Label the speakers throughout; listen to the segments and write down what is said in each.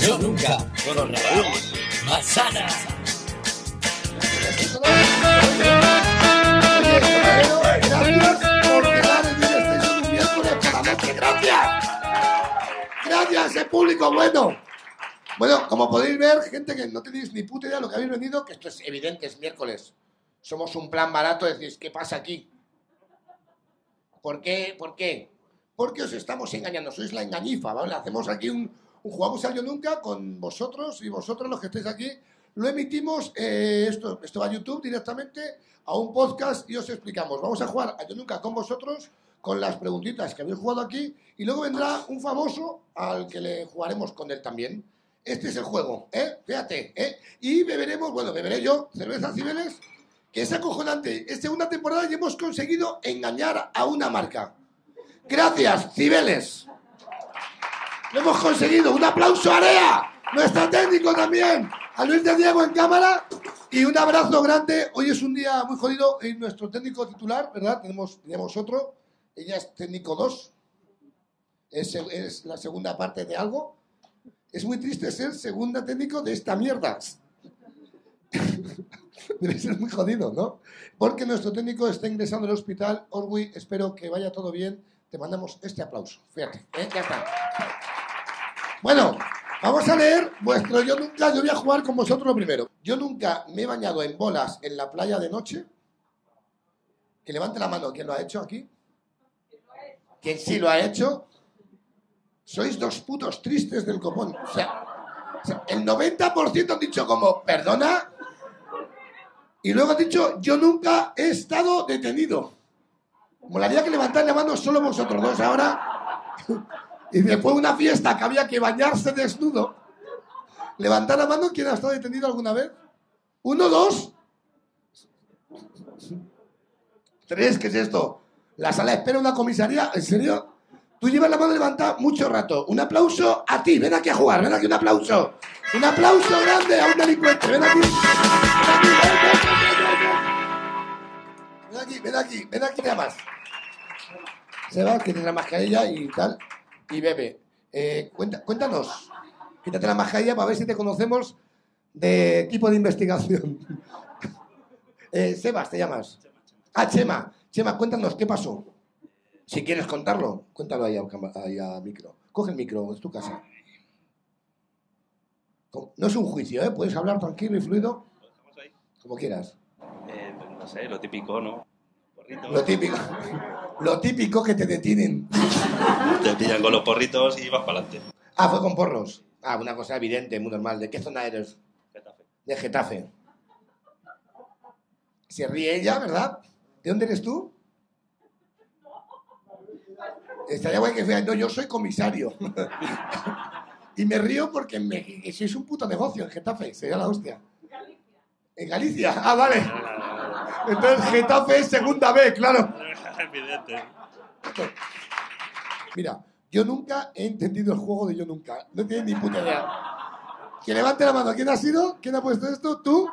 Speaker 1: Yo nunca, con Raúl Masana.
Speaker 2: Gracias por quedar en un miércoles por la. Gracias. Gracias, el público bueno. Bueno, como podéis ver, gente que no tenéis ni puta idea de lo que habéis venido, que esto es evidente, es miércoles. Somos un plan barato, decís, ¿qué pasa aquí? ¿Por qué? ¿Por qué? Porque os estamos engañando, sois la engañifa, ¿vale? Hacemos aquí un, un jugamos al yo nunca con vosotros y vosotros los que estáis aquí. Lo emitimos, eh, esto, esto va a YouTube directamente, a un podcast y os explicamos. Vamos a jugar a yo nunca con vosotros, con las preguntitas que habéis jugado aquí y luego vendrá un famoso al que le jugaremos con él también. Este es el juego, ¿eh? Fíjate, ¿eh? Y beberemos, bueno, beberé yo cerveza Cibeles, que es acojonante. Es segunda temporada y hemos conseguido engañar a una marca. Gracias, Cibeles. Lo hemos conseguido. Un aplauso a Area, nuestro técnico también. A Luis de Diego en cámara. Y un abrazo grande. Hoy es un día muy jodido. Y nuestro técnico titular, ¿verdad? Tenemos, tenemos otro. Ella es técnico 2. Es, es la segunda parte de algo. Es muy triste ser segunda técnico de esta mierda. Debe ser muy jodido, ¿no? Porque nuestro técnico está ingresando al hospital. Orwi, espero que vaya todo bien. Te mandamos este aplauso. Fíjate, ¿eh? ya está. Bueno, vamos a leer vuestro Yo nunca. Yo voy a jugar con vosotros lo primero. Yo nunca me he bañado en bolas en la playa de noche. Que levante la mano. ¿Quién lo ha hecho aquí? ¿Quién sí lo ha hecho? Sois dos putos tristes del copón. El 90% han dicho como, perdona. Y luego han dicho, yo nunca he estado detenido. Molaría que levantar la mano solo vosotros dos ahora. Y después de una fiesta que había que bañarse desnudo. Levantar la mano, ¿quién ha estado detenido alguna vez? ¿Uno, dos? ¿Tres? ¿Qué es esto? La sala espera una comisaría. ¿En serio? Tú llevas la mano levantada mucho rato. Un aplauso a ti. Ven aquí a jugar. Ven aquí, un aplauso. Un aplauso grande a un delincuente. Ven aquí. Ven aquí, ven aquí, ven aquí nada más. Se va, que tiene la mascarilla y tal. Y bebe. Eh, cuenta- cuéntanos. Quítate la mascarilla para ver si te conocemos de equipo de investigación. Eh, Sebas, te llamas. Ah, Chema. Chema, cuéntanos, ¿qué pasó? Si quieres contarlo, cuéntalo ahí a, micro. Coge el micro, es tu casa. No es un juicio, ¿eh? Puedes hablar tranquilo y fluido, como quieras.
Speaker 3: Eh, pues no sé, lo típico, ¿no?
Speaker 2: Lo típico. Lo típico que te detienen.
Speaker 3: Te pillan con los porritos y vas para adelante.
Speaker 2: Ah, fue con porros. Ah, una cosa evidente, muy normal. ¿De qué zona eres?
Speaker 3: Getafe.
Speaker 2: De Getafe. Se ríe ella, ¿verdad? ¿De dónde eres tú? Estaría guay que fuera, no, yo soy comisario. y me río porque me, sois un puto negocio en Getafe, sería la hostia. En Galicia. Ah, vale. Entonces Getafe es segunda B, claro.
Speaker 3: Evidente.
Speaker 2: Mira, yo nunca he entendido el juego de yo nunca. No tienes ni puta idea. Que levante la mano. ¿Quién ha sido? ¿Quién ha puesto esto? ¿Tú?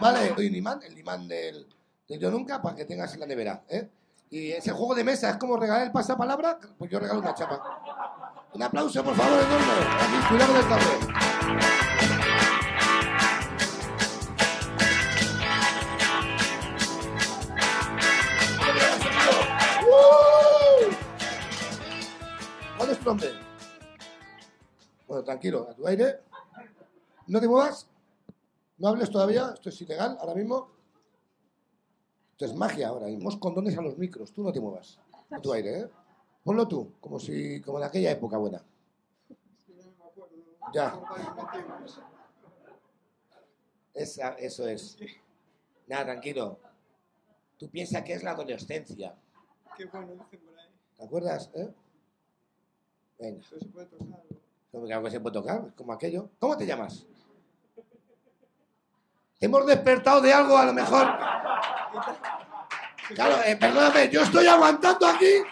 Speaker 2: Vale, doy un imán, el imán del, del yo nunca, para que tengas en la nevera. ¿eh? Y ese juego de mesa es como regalar el pasapalabra, pues yo regalo una chapa. Un aplauso, por favor, enorme. Aquí, cuidado del café. Bueno, tranquilo, a tu aire. No te muevas. No hables todavía. Esto es ilegal ahora mismo. Esto es magia ahora. Hemos condones a los micros. Tú no te muevas. A tu aire, ¿eh? Ponlo tú, como si, como en aquella época buena. Ya. Esa, eso es. Nada, tranquilo. Tú piensas que es la adolescencia.
Speaker 4: Qué bueno, dicen por ahí.
Speaker 2: ¿Te acuerdas? ¿Eh? Venga.
Speaker 4: Eso se puede tocar.
Speaker 2: No, claro que se puede tocar, como aquello. ¿Cómo te llamas? Te hemos despertado de algo, a lo mejor. Claro, eh, perdóname, yo estoy aguantando aquí.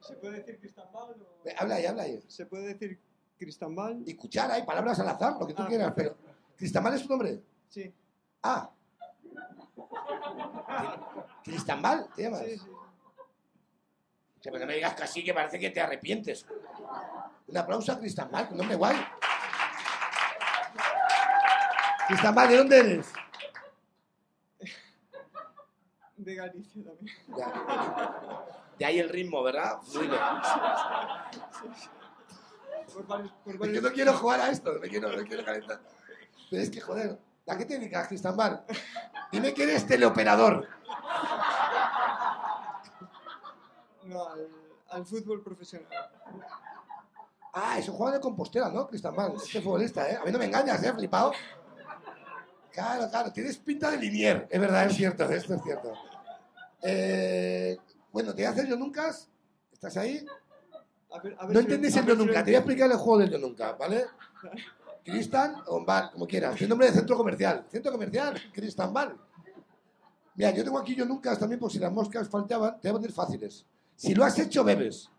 Speaker 4: ¿Se puede decir Cristambal o...?
Speaker 2: Habla ahí, habla ahí.
Speaker 4: ¿Se puede decir Cristambal?
Speaker 2: Y cuchara, hay palabras al azar, lo que tú
Speaker 4: Ah,
Speaker 2: quieras, pero. ¿Cristamál es tu nombre?
Speaker 4: Sí.
Speaker 2: Ah. ¿Cristambal te llamas?
Speaker 4: Sí, sí.
Speaker 2: Que no me digas que así, que parece que te arrepientes. Un aplauso a Cristóbal, un nombre guay. Cristóbal, ¿de dónde eres?
Speaker 4: De Galicia también.
Speaker 2: Ya. De ahí el ritmo, ¿verdad? Fluido.
Speaker 4: Por varios, por
Speaker 2: Yo no quiero jugar a esto, no quiero, no quiero calentar. Pero es que, joder, ¿a qué te dedicas, Cristóbal? Dime que eres teleoperador.
Speaker 4: Al, al fútbol profesional.
Speaker 2: Ah, es un jugador de Compostela, ¿no, Cristóbal? Este futbolista, ¿eh? A mí no me engañas, ¿eh, flipado? Claro, claro, tienes pinta de linier. Es verdad, es cierto, esto es cierto. Eh, bueno, te voy a hacer yo nunca. ¿Estás ahí?
Speaker 4: A ver, a ver
Speaker 2: No
Speaker 4: si-
Speaker 2: el yo
Speaker 4: si-
Speaker 2: nunca. Te voy a explicar el juego del yo nunca, ¿vale? Cristan o Val, como quieras. Es nombre de centro comercial. Centro comercial, Cristan Val. Mira, yo tengo aquí yo nunca también por si las moscas faltaban. Te voy a poner fáciles. Si lo has hecho, bebes.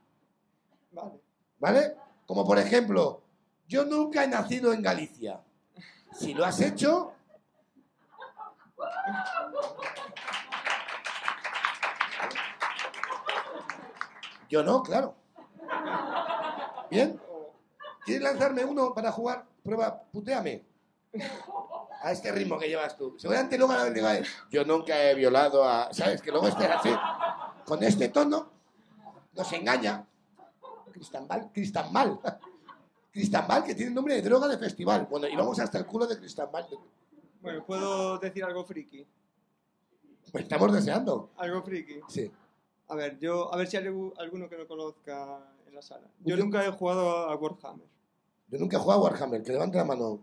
Speaker 4: Vale.
Speaker 2: ¿Vale? Como por ejemplo, yo nunca he nacido en Galicia. Si lo has hecho. Yo no, claro. ¿Bien? ¿Quieres lanzarme uno para jugar? Prueba, puteame. A este ritmo que llevas tú. Seguramente luego la yo nunca he violado a. ¿Sabes? Que luego esté así. Con este tono nos engaña. Cristambal, Cristambal. Cristambal, que tiene nombre de droga de festival. Bueno, y vamos hasta el culo de Cristambal.
Speaker 4: Bueno, ¿puedo decir algo friki?
Speaker 2: Pues estamos deseando.
Speaker 4: Algo friki.
Speaker 2: Sí.
Speaker 4: A ver, yo, a ver si hay algu- alguno que no conozca en la sala. Yo
Speaker 2: Yo-
Speaker 4: nunca he jugado a Warhammer.
Speaker 2: Yo nunca he jugado a Warhammer, que levante la mano.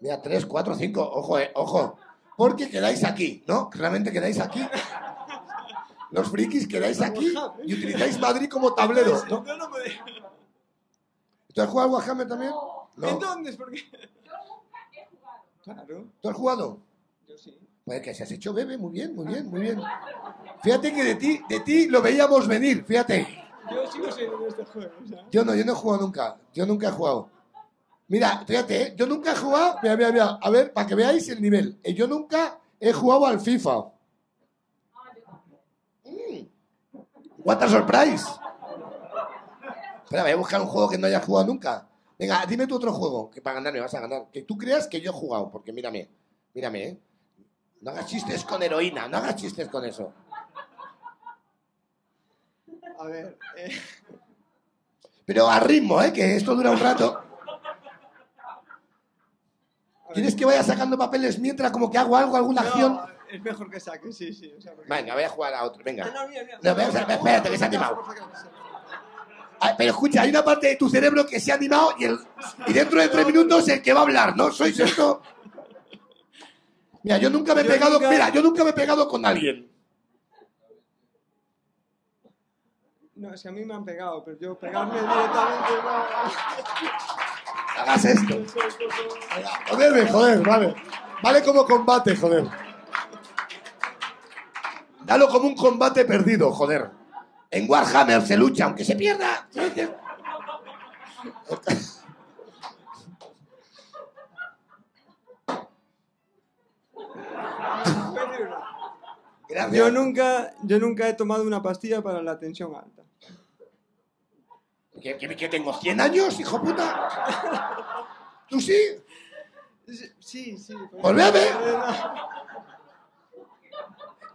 Speaker 2: Mira, 3, 4, 5, ojo, eh, ojo. Porque quedáis aquí, ¿no? Realmente quedáis aquí. Los frikis quedáis aquí y utilizáis Madrid como tablero, ¿Tú has jugado a Warhammer también? No.
Speaker 4: Entonces, ¿por qué? Claro,
Speaker 2: ¿Tú has jugado?
Speaker 4: yo sí.
Speaker 2: Pues que se has hecho bebé, muy bien, muy bien, muy bien. Fíjate que de ti, de ti lo veíamos venir, fíjate.
Speaker 4: Yo sigo siendo de este juego.
Speaker 2: Yo no, yo no he jugado nunca. Yo nunca he jugado. Mira, fíjate, ¿eh? yo nunca he jugado. Mira, mira, mira. A ver, para que veáis el nivel. Eh, Yo nunca he jugado al FIFA. Mm. What a surprise. Espera, voy a buscar un juego que no haya jugado nunca. Venga, dime tu otro juego, que para ganar me vas a ganar. Que tú creas que yo he jugado, porque mírame, mírame, ¿eh? No hagas chistes con heroína, no hagas chistes con eso.
Speaker 4: A ver, eh,
Speaker 2: Pero a ritmo, ¿eh? Que esto dura un rato. ¿Quieres que vaya sacando papeles mientras como que hago algo, alguna acción?
Speaker 4: Es mejor que saque, sí, sí. O sea, porque-
Speaker 2: Venga, voy a jugar a otro, venga.
Speaker 4: Ah, no, mira, mira.
Speaker 2: No, vamos a- espérate, que se ha animado. Ah, Pero escucha, hay una parte de tu cerebro que se ha animado y, el, y dentro de tres minutos el que va a hablar, ¿no? ¿Sois esto? Mira, yo nunca me he
Speaker 4: Yo
Speaker 2: pegado,
Speaker 4: nunca-
Speaker 2: mira, yo nunca me he pegado con alguien.
Speaker 4: No, es que a mí me han pegado, pero yo pegarme directamente no.
Speaker 2: Hagas esto. Joder, joder, vale. Vale como combate, joder. Dalo como un combate perdido, joder. En Warhammer se lucha, aunque se pierda. Gracias.
Speaker 4: Yo nunca, yo nunca he tomado una pastilla para la tensión alta.
Speaker 2: ¿Qué, qué- qué tengo? ¿100 años, hijo puta? ¿Tú sí?
Speaker 4: Sí, sí. Eh,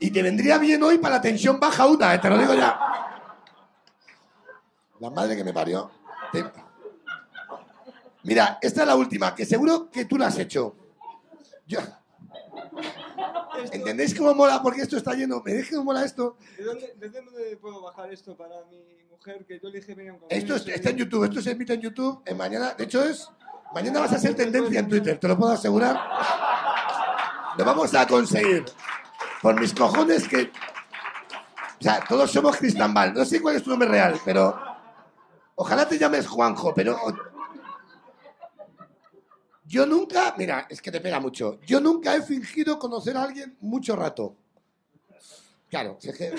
Speaker 2: Y te vendría bien hoy para la tensión baja una, eh, te lo digo ya. La madre que me parió. Te- Mira, esta es la última, que seguro que tú la has hecho. Yo... ¿Entendéis cómo mola? Porque esto está lleno. ¿Me dejes cómo mola esto?
Speaker 4: ¿De dónde, ¿De dónde puedo bajar esto para mi mujer que yo le dije venía un
Speaker 2: Esto es- está en YouTube, esto se emite en YouTube. En mañana, de hecho, es. Mañana vas a ser tendencia en Twitter, te lo puedo asegurar. Lo vamos a conseguir. Por mis cojones que. O sea, todos somos Cristambal. No sé cuál es tu nombre real, pero. Ojalá te llames Juanjo, pero. Yo nunca. Mira, es que te pega mucho. Yo nunca he fingido conocer a alguien mucho rato. Claro, si es que.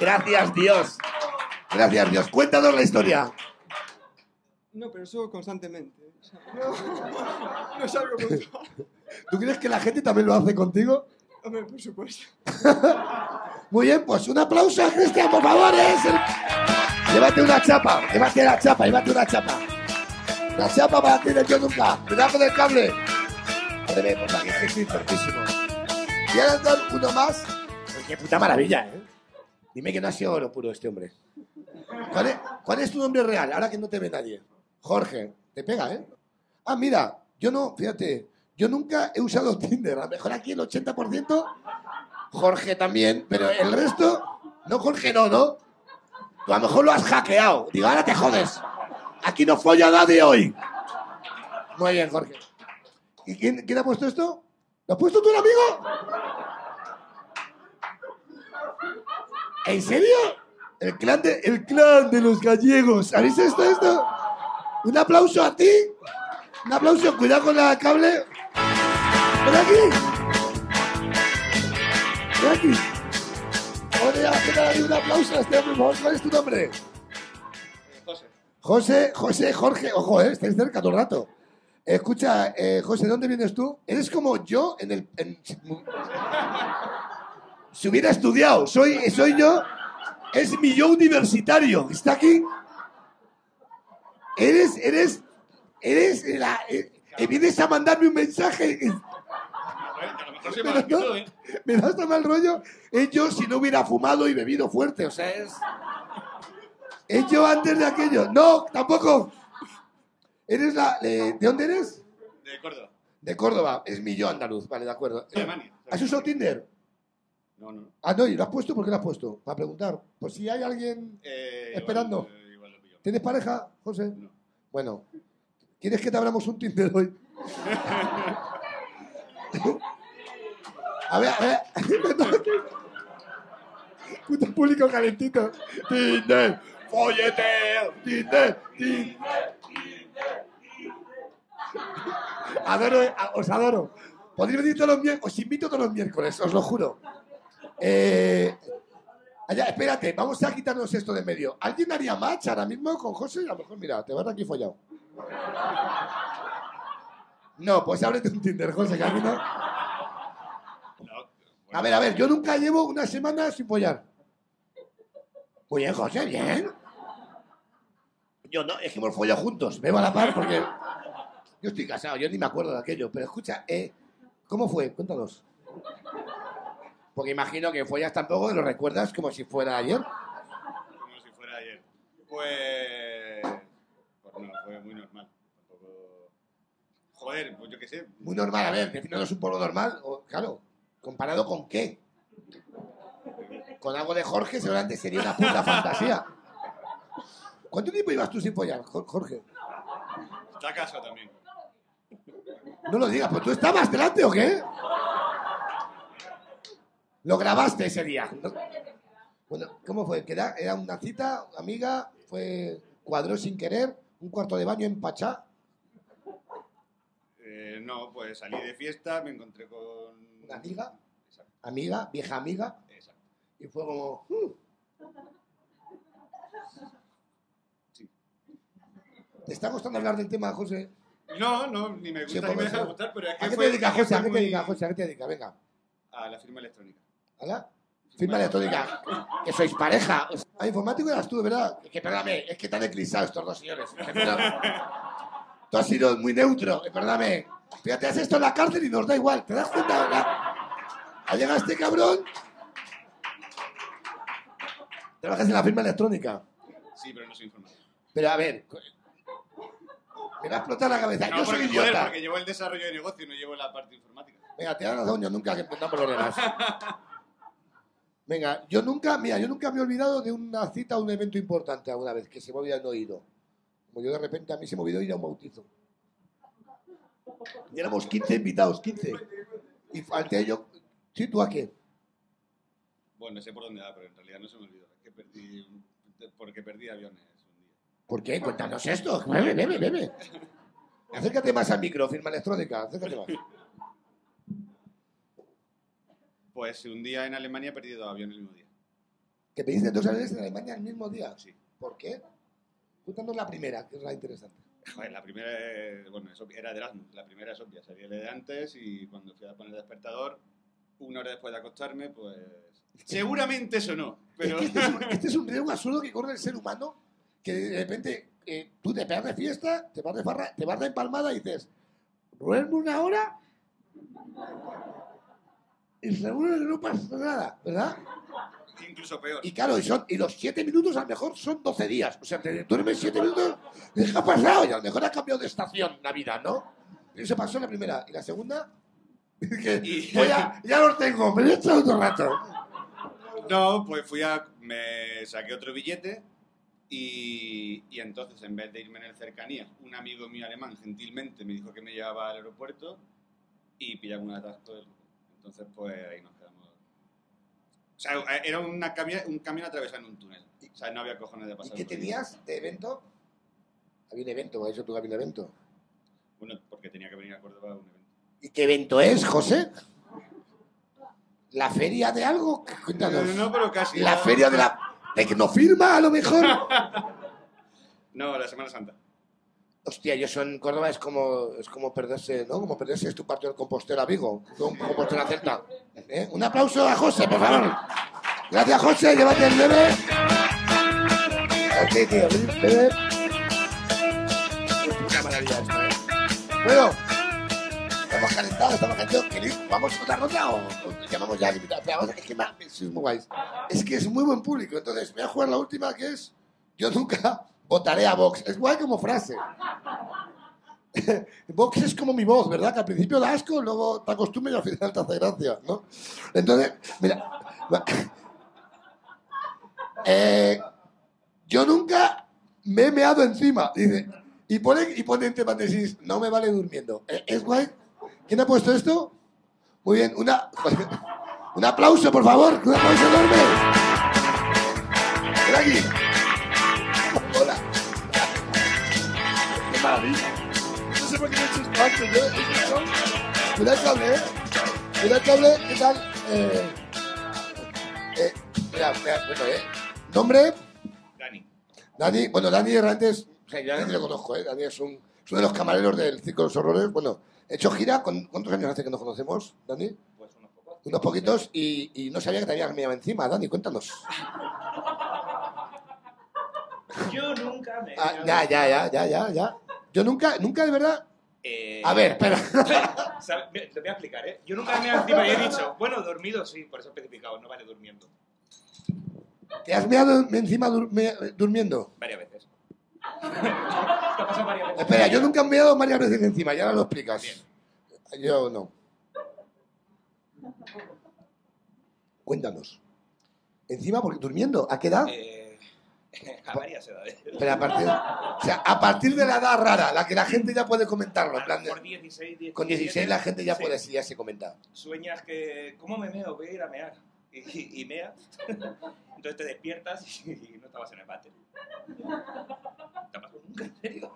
Speaker 2: Gracias, Dios. Gracias, Dios. Cuéntanos la historia.
Speaker 4: No, pero eso constantemente. No, no es algo.
Speaker 2: ¿Tú crees que la gente también lo hace contigo?
Speaker 4: Hombre, por supuesto.
Speaker 2: Muy bien, pues un aplauso a Cristian, por favor. ¿eh? Es el- Llévate una chapa, llévate la chapa, llévate una chapa. La chapa para ti de yo nunca. Cuidado con el cable. Madre mía, pues aquí estoy torpísimo. Y ahora uno más. Pues qué puta maravilla, ¿eh? Dime que no ha sido oro puro este hombre. ¿Cuál es, cuál es tu nombre real? Ahora que no te ve nadie. Jorge. Te pega, ¿eh? Ah, mira, yo no, fíjate, yo nunca he usado Tinder. A lo mejor aquí el 80%, Jorge también, pero el resto, no, Jorge no, ¿no? Tú a lo mejor lo has hackeado. Digo, ahora te jodes. Aquí no folla nadie hoy. Muy bien, Jorge. ¿Y quién, ha puesto esto? ¿Lo has puesto tú, el amigo? ¿En serio? El clan de, el clan de los gallegos. ¿Habéis visto esto? Un aplauso a ti. Un aplauso. Cuidado con la cable. Ven aquí. Ven aquí. Oye, hazle un aplauso a este hombre, por favor. ¿Cuál es tu nombre?
Speaker 3: José.
Speaker 2: José, José, Jorge. Ojo, eh, estáis cerca todo el rato. Escucha, eh, José, ¿de dónde vienes tú? Eres como yo en el... en- si hubiera estudiado, soy, soy yo, es mi yo universitario. ¿Está aquí? Eres, eres, eres la... eh, eh, vienes a mandarme un mensaje. Me das tan mal rollo. Es yo si no hubiera fumado y bebido fuerte. O sea, es. Es yo antes de aquello. No, tampoco. Eres la. eh, ¿De dónde eres?
Speaker 3: De Córdoba.
Speaker 2: De Córdoba. Es mi yo andaluz. Vale, de acuerdo.
Speaker 3: De Alemania.
Speaker 2: ¿Has usado Tinder?
Speaker 3: No, no.
Speaker 2: Ah, no, ¿y lo has puesto? ¿Por qué lo has puesto? Para preguntar. Pues si hay alguien.
Speaker 3: Eh,
Speaker 2: Esperando.
Speaker 3: Igual, eh, igual lo pillo.
Speaker 2: ¿Tienes pareja, José?
Speaker 3: No.
Speaker 2: Bueno. ¿Quieres que te abramos un Tinder hoy? A ver, a ver. Puto público calentito. Tinder, follete, Tinder, Tinder. Adoro, a- os adoro. Podéis venir todos los miércoles, os invito todos los miércoles, os lo juro. Eh, allá, espérate, vamos a quitarnos esto de medio. ¿Alguien haría match ahora mismo con José? A lo mejor, mira, te vas aquí follado. No, pues ábrete un Tinder, José, que a mí no. A ver, a ver, yo nunca llevo una semana sin follar. Muy bien, José, bien. Yo no, es que hemos follado juntos, me va a la par porque yo estoy casado, yo ni me acuerdo de aquello. Pero escucha, eh, ¿cómo fue? Cuéntanos. Porque imagino que follas tampoco lo recuerdas como si fuera ayer.
Speaker 3: como si fuera ayer. Pues. Pues no, fue muy normal. Tampoco. Joder, pues yo qué sé.
Speaker 2: Muy normal, a ver, decir no es un pueblo normal, o, claro, ¿comparado con qué? Con algo de Jorge seguramente sería una puta fantasía. ¿Cuánto tiempo ibas tú sin follar, Jo- Jorge?
Speaker 3: Está casado también.
Speaker 2: No lo digas, pues tú estabas delante o qué? Lo grabaste ese día. ¿no? Bueno, ¿cómo fue? ¿Que era, era una cita, amiga? ¿Fue cuadró sin querer? ¿Un cuarto de baño en Pachá?
Speaker 3: Eh, no, pues salí de fiesta, me encontré con.
Speaker 2: ¿Una amiga?
Speaker 3: Exacto,
Speaker 2: Amiga, vieja amiga.
Speaker 3: exacto.
Speaker 2: Y fue como... "Mm".
Speaker 3: Sí.
Speaker 2: ¿Te está costando hablar del tema, José?
Speaker 3: No, no, ni me gusta ni me deja gustar, pero es que
Speaker 2: ¿A qué te dedicas, José? ¿A qué te dedicas, José? ¿A qué te dedicas? Venga.
Speaker 3: A la firma electrónica.
Speaker 2: ¿Hala? Firma electrónica. Que sois pareja. Ah, informático eras tú, de verdad. Es que, perdóname, es que te han eclipsado estos dos señores. Es que, perdóname. Tú has sido muy neutro, perdóname. Fíjate, haces esto en la cárcel y nos da igual. ¿Te das cuenta, verdad? Ha llegado este cabrón. Trabajas en la firma electrónica.
Speaker 3: Sí, pero no soy informático.
Speaker 2: Pero a ver. Me va a explotar la cabeza.
Speaker 3: No,
Speaker 2: Yo soy
Speaker 3: joder,
Speaker 2: idiota.
Speaker 3: porque llevo el desarrollo de negocio y no llevo la parte informática.
Speaker 2: Venga, te dan razón, yo nunca que empezamos los demás. Venga, yo nunca, mira, yo nunca me he olvidado de una cita o un evento importante alguna vez, que se me había no ido. Como yo de repente a mí se me olvidó ir a un bautizo. Y éramos 15 invitados, 15. Y falté yo. ¿Sí, tú a qué?
Speaker 3: Bueno, no sé por dónde va, pero en realidad no se me olvidó. Que perdí. Porque perdí aviones un día.
Speaker 2: ¿Por qué? Cuéntanos esto. Bebe, bebe, bebe. Acércate más al micro, firma electrónica. Acércate más.
Speaker 3: Pues un día en Alemania he perdido dos aviones el mismo día.
Speaker 2: Que pediste dos aviones en Alemania el mismo día.
Speaker 3: Sí.
Speaker 2: ¿Por qué? Cuéntanos la primera, que es la interesante.
Speaker 3: Joder, la primera, eh, bueno, era de Erasmus. La primera es obvia. Salí de antes y cuando fui a poner el despertador, una hora después de acostarme, pues... Seguramente eso no, pero...
Speaker 2: Este, es un, este es un riesgo absurdo que corre el ser humano, que de repente eh, tú te pegas de fiesta, te vas de farra, te vas de empalmada y dices, duermo una hora y seguro que no pasa nada, ¿verdad?
Speaker 3: Incluso peor.
Speaker 2: Y claro, y, son, y los siete minutos a lo mejor son 12 días. O sea, te duermes siete minutos, ¿qué ha pasado? Y a lo mejor ha cambiado de estación la vida, ¿no? Eso pasó la primera. ¿Y la segunda? Que,
Speaker 3: Y-
Speaker 2: pues ya, ya los tengo, me he echado otro rato.
Speaker 3: No, pues fui a... Me saqué otro billete y, y entonces en vez de irme en el cercanías, un amigo mío alemán gentilmente me dijo que me llevaba al aeropuerto y pillamos un atasco. Entonces pues ahí nos quedamos. O sea, era una cami- un camión atravesando un túnel. O sea, no había cojones de
Speaker 2: ¿Y
Speaker 3: pasar.
Speaker 2: qué
Speaker 3: por ahí.
Speaker 2: tenías de evento? Había un evento, ha dicho tú había un evento.
Speaker 3: Bueno, porque tenía que venir a Córdoba a un evento.
Speaker 2: ¿Y qué evento es, José? ¿La feria de algo? Cuéntanos.
Speaker 3: No, pero casi.
Speaker 2: ¿La
Speaker 3: no.
Speaker 2: feria de la tecnofirma, a lo mejor?
Speaker 3: No, la Semana Santa.
Speaker 2: Hostia, y eso en Córdoba es como, es como perderse, ¿no? Como perderse es tu parte del compostero a Vigo, un compostero Celta. ¿Eh? Un aplauso a José, por favor. Gracias, José, llévate el bebé. Ok, tío, bebé. Una maravilla esto, ¿eh? Bueno, estamos calentados, estamos calentados. ¿Queréis- ¿Vamos a otra ronda o, llamamos ya al invitado? Vamos a- es que sois muy. Es que es muy buen público, entonces voy a jugar la última que es yo nunca votaré a Vox. Es guay como frase. Vox es como mi voz, ¿verdad? Que al principio da asco, luego te acostumbras y al final te hace gracia, ¿no? Entonces, mira. Eh, yo nunca me he meado encima. Dice, y pone, y pone entre paréntesis, no me vale durmiendo. ¿Eh, ¿Es guay? ¿Quién ha puesto esto? Muy bien, una, un aplauso, por favor. Un aplauso enorme. Ven aquí. No sé por qué me he hecho espanto. Yo, Mira el cable, ¿eh? Mira el cable, ¿qué tal? Eh, eh, mira, mira, bueno, ¿eh? ¿Nombre?
Speaker 3: Dani.
Speaker 2: Dani, bueno, Dani realmente es, o sea, yo Dani lo conozco, ¿eh? Dani es, un, es uno de los camareros del Circo de los Horrores. Bueno, he hecho gira, ¿con- ¿cuántos años hace que nos conocemos, Dani?
Speaker 3: Pues unos pocos.
Speaker 2: Unos poquitos y, y no sabía que te habías mirado encima, Dani, cuéntanos.
Speaker 5: Yo nunca me.
Speaker 2: Ah, ya, ya, ya, ya, ya, ya. Yo nunca, nunca de verdad...
Speaker 5: Eh,
Speaker 2: A ver, espera.
Speaker 5: ¿sabes? Me- Te voy a explicar, ¿eh? Yo nunca me he encima y he dicho, bueno, dormido sí, por eso he especificado, no vale durmiendo.
Speaker 2: ¿Te has mirado encima dur- me- durmiendo?
Speaker 5: Varias veces. Te ha pasado varias veces.
Speaker 2: Espera, yo nunca me he mirado varias veces encima, ya ahora lo explicas. Yo no. Cuéntanos. Encima, porque durmiendo, ¿a qué edad?
Speaker 5: Eh, a varias edades.
Speaker 2: Pero a partir, o sea, a partir de la edad rara, la que la gente ya puede comentarlo. En plan de-
Speaker 5: Por 16, 17,
Speaker 2: con 16 la gente ya
Speaker 5: sí.
Speaker 2: puede, ya se comenta.
Speaker 5: Sueñas que, ¿cómo me meo? Voy a ir a mear. Y, y, meas. Entonces te despiertas y, no estabas en el váter. ¿Te ha pasado nunca? ¿En serio?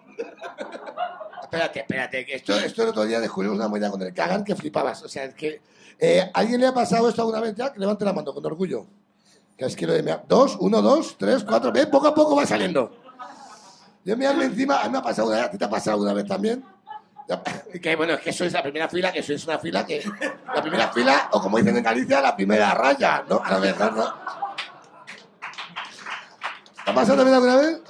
Speaker 2: Espérate, espérate, que esto, esto el otro día descubrimos una moneda con el cagan que flipabas. O sea, es que. eh, ¿Alguien le ha pasado esto alguna vez ya? Que levante la mano con orgullo. Que es que lo de mea- Dos, uno, dos, tres, cuatro. Ve, poco a poco va saliendo. Yo me encima, a mí me ha pasado una vez, ¿a ti te ha pasado alguna vez también? Que bueno, es que sois la primera fila, que sois una fila que. La primera fila, o como dicen en Galicia, la primera raya, ¿no? A ¿no? ¿Te ha pasado también alguna vez?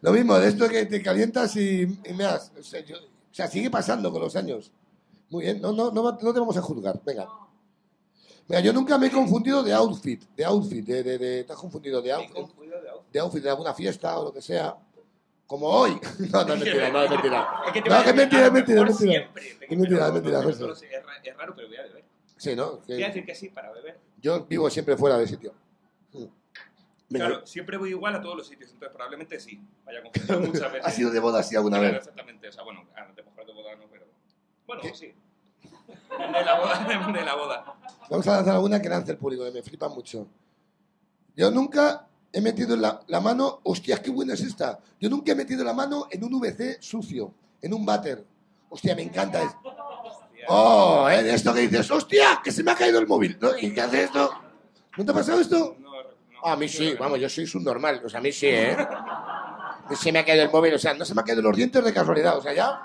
Speaker 2: Lo mismo, de esto que te calientas y, y meas. O sea, yo- o sea, sigue pasando con los años. Muy bien, no, no, no, no te vamos a juzgar. Venga. Mira, yo nunca me he confundido de outfit. De outfit, de, de, de- te has confundido de
Speaker 5: Me
Speaker 2: outfit,
Speaker 5: confundido de outfit.
Speaker 2: de outfit de alguna fiesta o lo que sea. Como hoy. No, no es mentira, no es mentira.
Speaker 5: Es que te
Speaker 2: No, que es mentira, es mentira, es mentira. Es mentira, es mentira,
Speaker 5: Es ra- es raro, pero voy a beber.
Speaker 2: Sí, ¿no?
Speaker 5: Voy a decir que sí para beber.
Speaker 2: yo vivo siempre fuera de sitio. Venga,
Speaker 5: Claro, siempre voy igual a todos los sitios, entonces probablemente sí. Vaya confundido muchas veces.
Speaker 2: ¿Has sido de boda así alguna vez?
Speaker 5: Exactamente, o sea, bueno, mujer de boda no, pero. Bueno,
Speaker 2: ¿Qué?
Speaker 5: sí. De la boda, de la boda.
Speaker 2: Vamos a lanzar alguna que lance el público, que me flipa mucho. Yo nunca he metido la, la mano. Hostia, qué buena es esta. Yo nunca he metido la mano en un VC sucio, en un váter. Hostia, me encanta. Es- Oh, ¿eh? esto que dices, hostia, que se me ha caído el móvil. ¿no? ¿Y qué hace esto? ¿No te ha pasado esto?
Speaker 5: No, no,
Speaker 2: A mí sí, vamos, yo soy subnormal. O sea, a mí sí, ¿eh? Se me ha caído el móvil, o sea, no se me ha caído los dientes de casualidad, o sea, ya.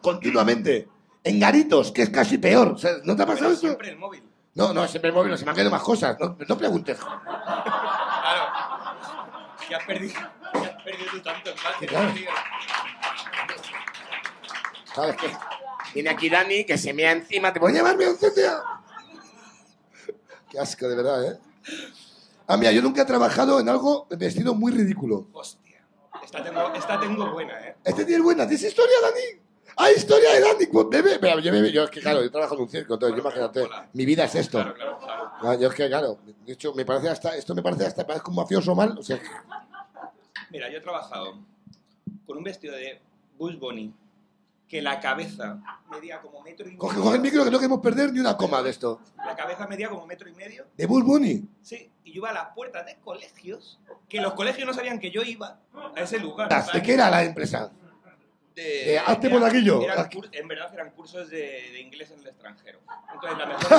Speaker 2: Continuamente. En garitos, que es casi peor. O sea, ¿No te ha pasado eso?
Speaker 5: siempre el móvil.
Speaker 2: No, no, siempre el móvil, se me han caído más cosas. No, no preguntes.
Speaker 5: Claro. Que has perdido, has perdido tú tanto
Speaker 2: Claro. ¿Sabes qué? Viene aquí Dani, que se mea encima. ¿Te voy a llevarme un? Qué asco, de verdad, ¿eh? Ah, mira, yo nunca he trabajado en algo vestido muy ridículo.
Speaker 5: Hostia. Esta tengo, esta tengo buena, ¿eh?
Speaker 2: Este tiene buena. ¿Tienes historia, Dani? ¡Ah, historia de Dani! Pues bebe. Pero yo, bebe, yo es que, claro, yo trabajo en un circo, entonces yo imagínate, mi vida es esto.
Speaker 5: Claro, claro, claro.
Speaker 2: Ah, yo es que, claro, de hecho, me parece hasta, esto me parece hasta, parezco un mafioso mal. O sea,
Speaker 5: Mira, yo he trabajado con un vestido de Bush Bunny que la cabeza medía como metro y medio.
Speaker 2: coge, coge el micro que no queremos perder ni una coma de esto.
Speaker 5: La cabeza medía como metro y medio.
Speaker 2: De Bull Bunny.
Speaker 5: Sí, y yo iba a las puertas de colegios, que los colegios no sabían que yo iba a ese lugar.
Speaker 2: ¿De qué era la empresa?
Speaker 5: De,
Speaker 2: de hazte monaguillo.
Speaker 5: eran en verdad eran cursos de, de inglés en el extranjero. Entonces, la mejor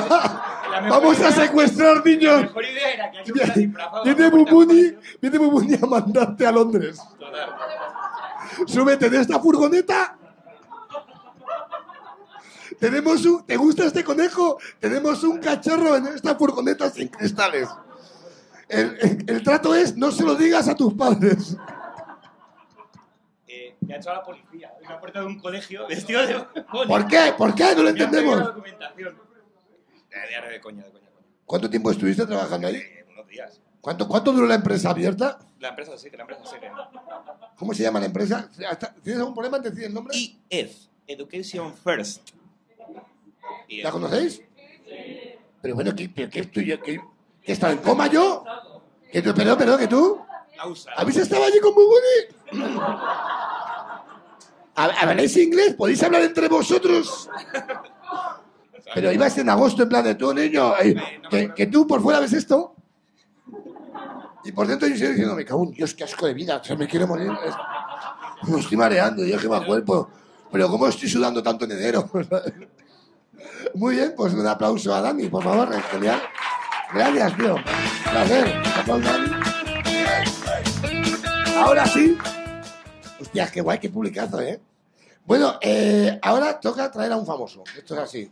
Speaker 5: la mejor
Speaker 2: ¡Vamos a
Speaker 5: idea-
Speaker 2: secuestrar
Speaker 5: La
Speaker 2: niños!
Speaker 5: mejor idea era que disfrazado.
Speaker 2: Viene
Speaker 5: a la colegio.
Speaker 2: viene a mandarte a Londres.
Speaker 5: Total.
Speaker 2: Súbete de esta furgoneta. Tenemos un, ¿Te gusta este conejo? Tenemos un cachorro en esta furgoneta sin cristales. El, el- el trato es, no se lo digas a tus padres.
Speaker 5: Me ha echado la policía en la puerta de un colegio vestido de.
Speaker 2: ¿Por qué? ¿Por qué? No lo
Speaker 5: la
Speaker 2: entendemos.
Speaker 5: documentación. Eh, de de coña, de coña, coña.
Speaker 2: ¿Cuánto tiempo estuviste trabajando ahí?
Speaker 5: Eh, unos días.
Speaker 2: ¿Cuánto, ¿Cuánto duró la empresa abierta?
Speaker 5: La empresa sigue, la empresa sigue.
Speaker 2: ¿Cómo se llama la empresa? ¿Tienes algún problema en decir el nombre?
Speaker 5: EF, Education First. Y
Speaker 2: ¿La conocéis? Pero bueno, ¿qué, qué estoy yo? ¿Qué, ¿Que está en coma yo? ¿Que tú, perdón, perdón, que tú? ¿Habéis estado allí con Bubuni? ¿Habláis inglés? ¿Podéis hablar entre vosotros? Pero ibas en agosto en plan de tú, niño, eh, que, que tú por fuera ves esto. Y por dentro yo estoy diciendo, me cago en Dios, qué asco de vida, o sea, me quiero morir. Me estoy mareando, Dios, que me cuerpo. Pero ¿cómo estoy sudando tanto en enero? Muy bien, pues un aplauso a Dani, por favor, es genial. Gracias, tío. Placer. Un aplauso a Dani. Ahora sí. Hostia, qué guay, qué publicazo, ¿eh? Bueno, eh, ahora toca traer a un famoso. Esto es así.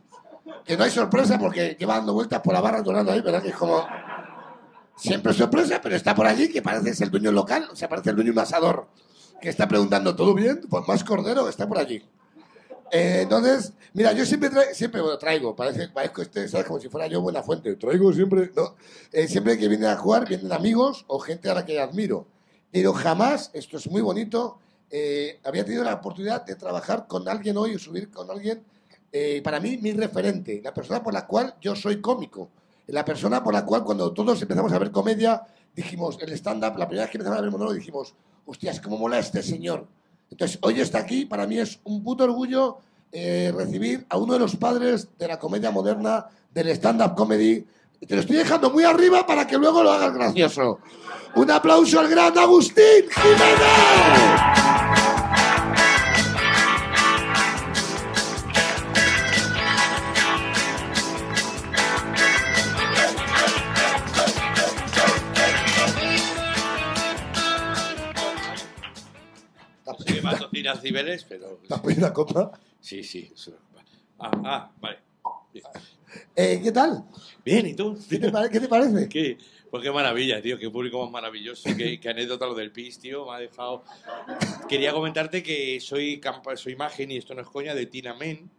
Speaker 2: Que no hay sorpresa porque lleva dando vueltas por la barra tornando ahí, ¿verdad? Que es como... Siempre sorpresa, pero está por allí, que parece ser el dueño local, o sea, parece el dueño un asador, que está preguntando, ¿todo bien? Pues más cordero, está por allí. Eh, entonces, mira, yo siempre, tra- siempre bueno, traigo, parece, parezco este, ¿sabes? Como si fuera yo buena fuente. Traigo siempre, ¿no? Eh, siempre que vienen a jugar, vienen amigos o gente a la que admiro. Pero jamás, esto es muy bonito, eh, había tenido la oportunidad de trabajar con alguien hoy o subir con alguien, eh, para mí, mi referente, la persona por la cual yo soy cómico. La persona por la cual cuando todos empezamos a ver comedia, dijimos, el stand-up, la primera vez que empezamos a ver monólogo, dijimos, hostias, cómo mola este señor. Entonces, hoy está aquí, para mí es un puto orgullo eh, recibir a uno de los padres de la comedia moderna, del stand-up comedy. Te lo estoy dejando muy arriba para que luego lo hagas gracioso. Un aplauso al gran Agustín Jiménez.
Speaker 1: Cibeles, pero...
Speaker 2: ¿Te has pedido una copa?
Speaker 1: Sí, sí. Ah, ah, vale.
Speaker 2: Eh, ¿Qué tal?
Speaker 1: Bien, ¿y tú?
Speaker 2: ¿Qué te, pare- qué te parece?
Speaker 1: ¿Qué? Pues qué maravilla, tío, qué público más maravilloso, qué, qué anécdota lo del PIS, tío, me ha dejado... Quería comentarte que soy, campa- soy imagen, y esto no es coña, de Tina Men.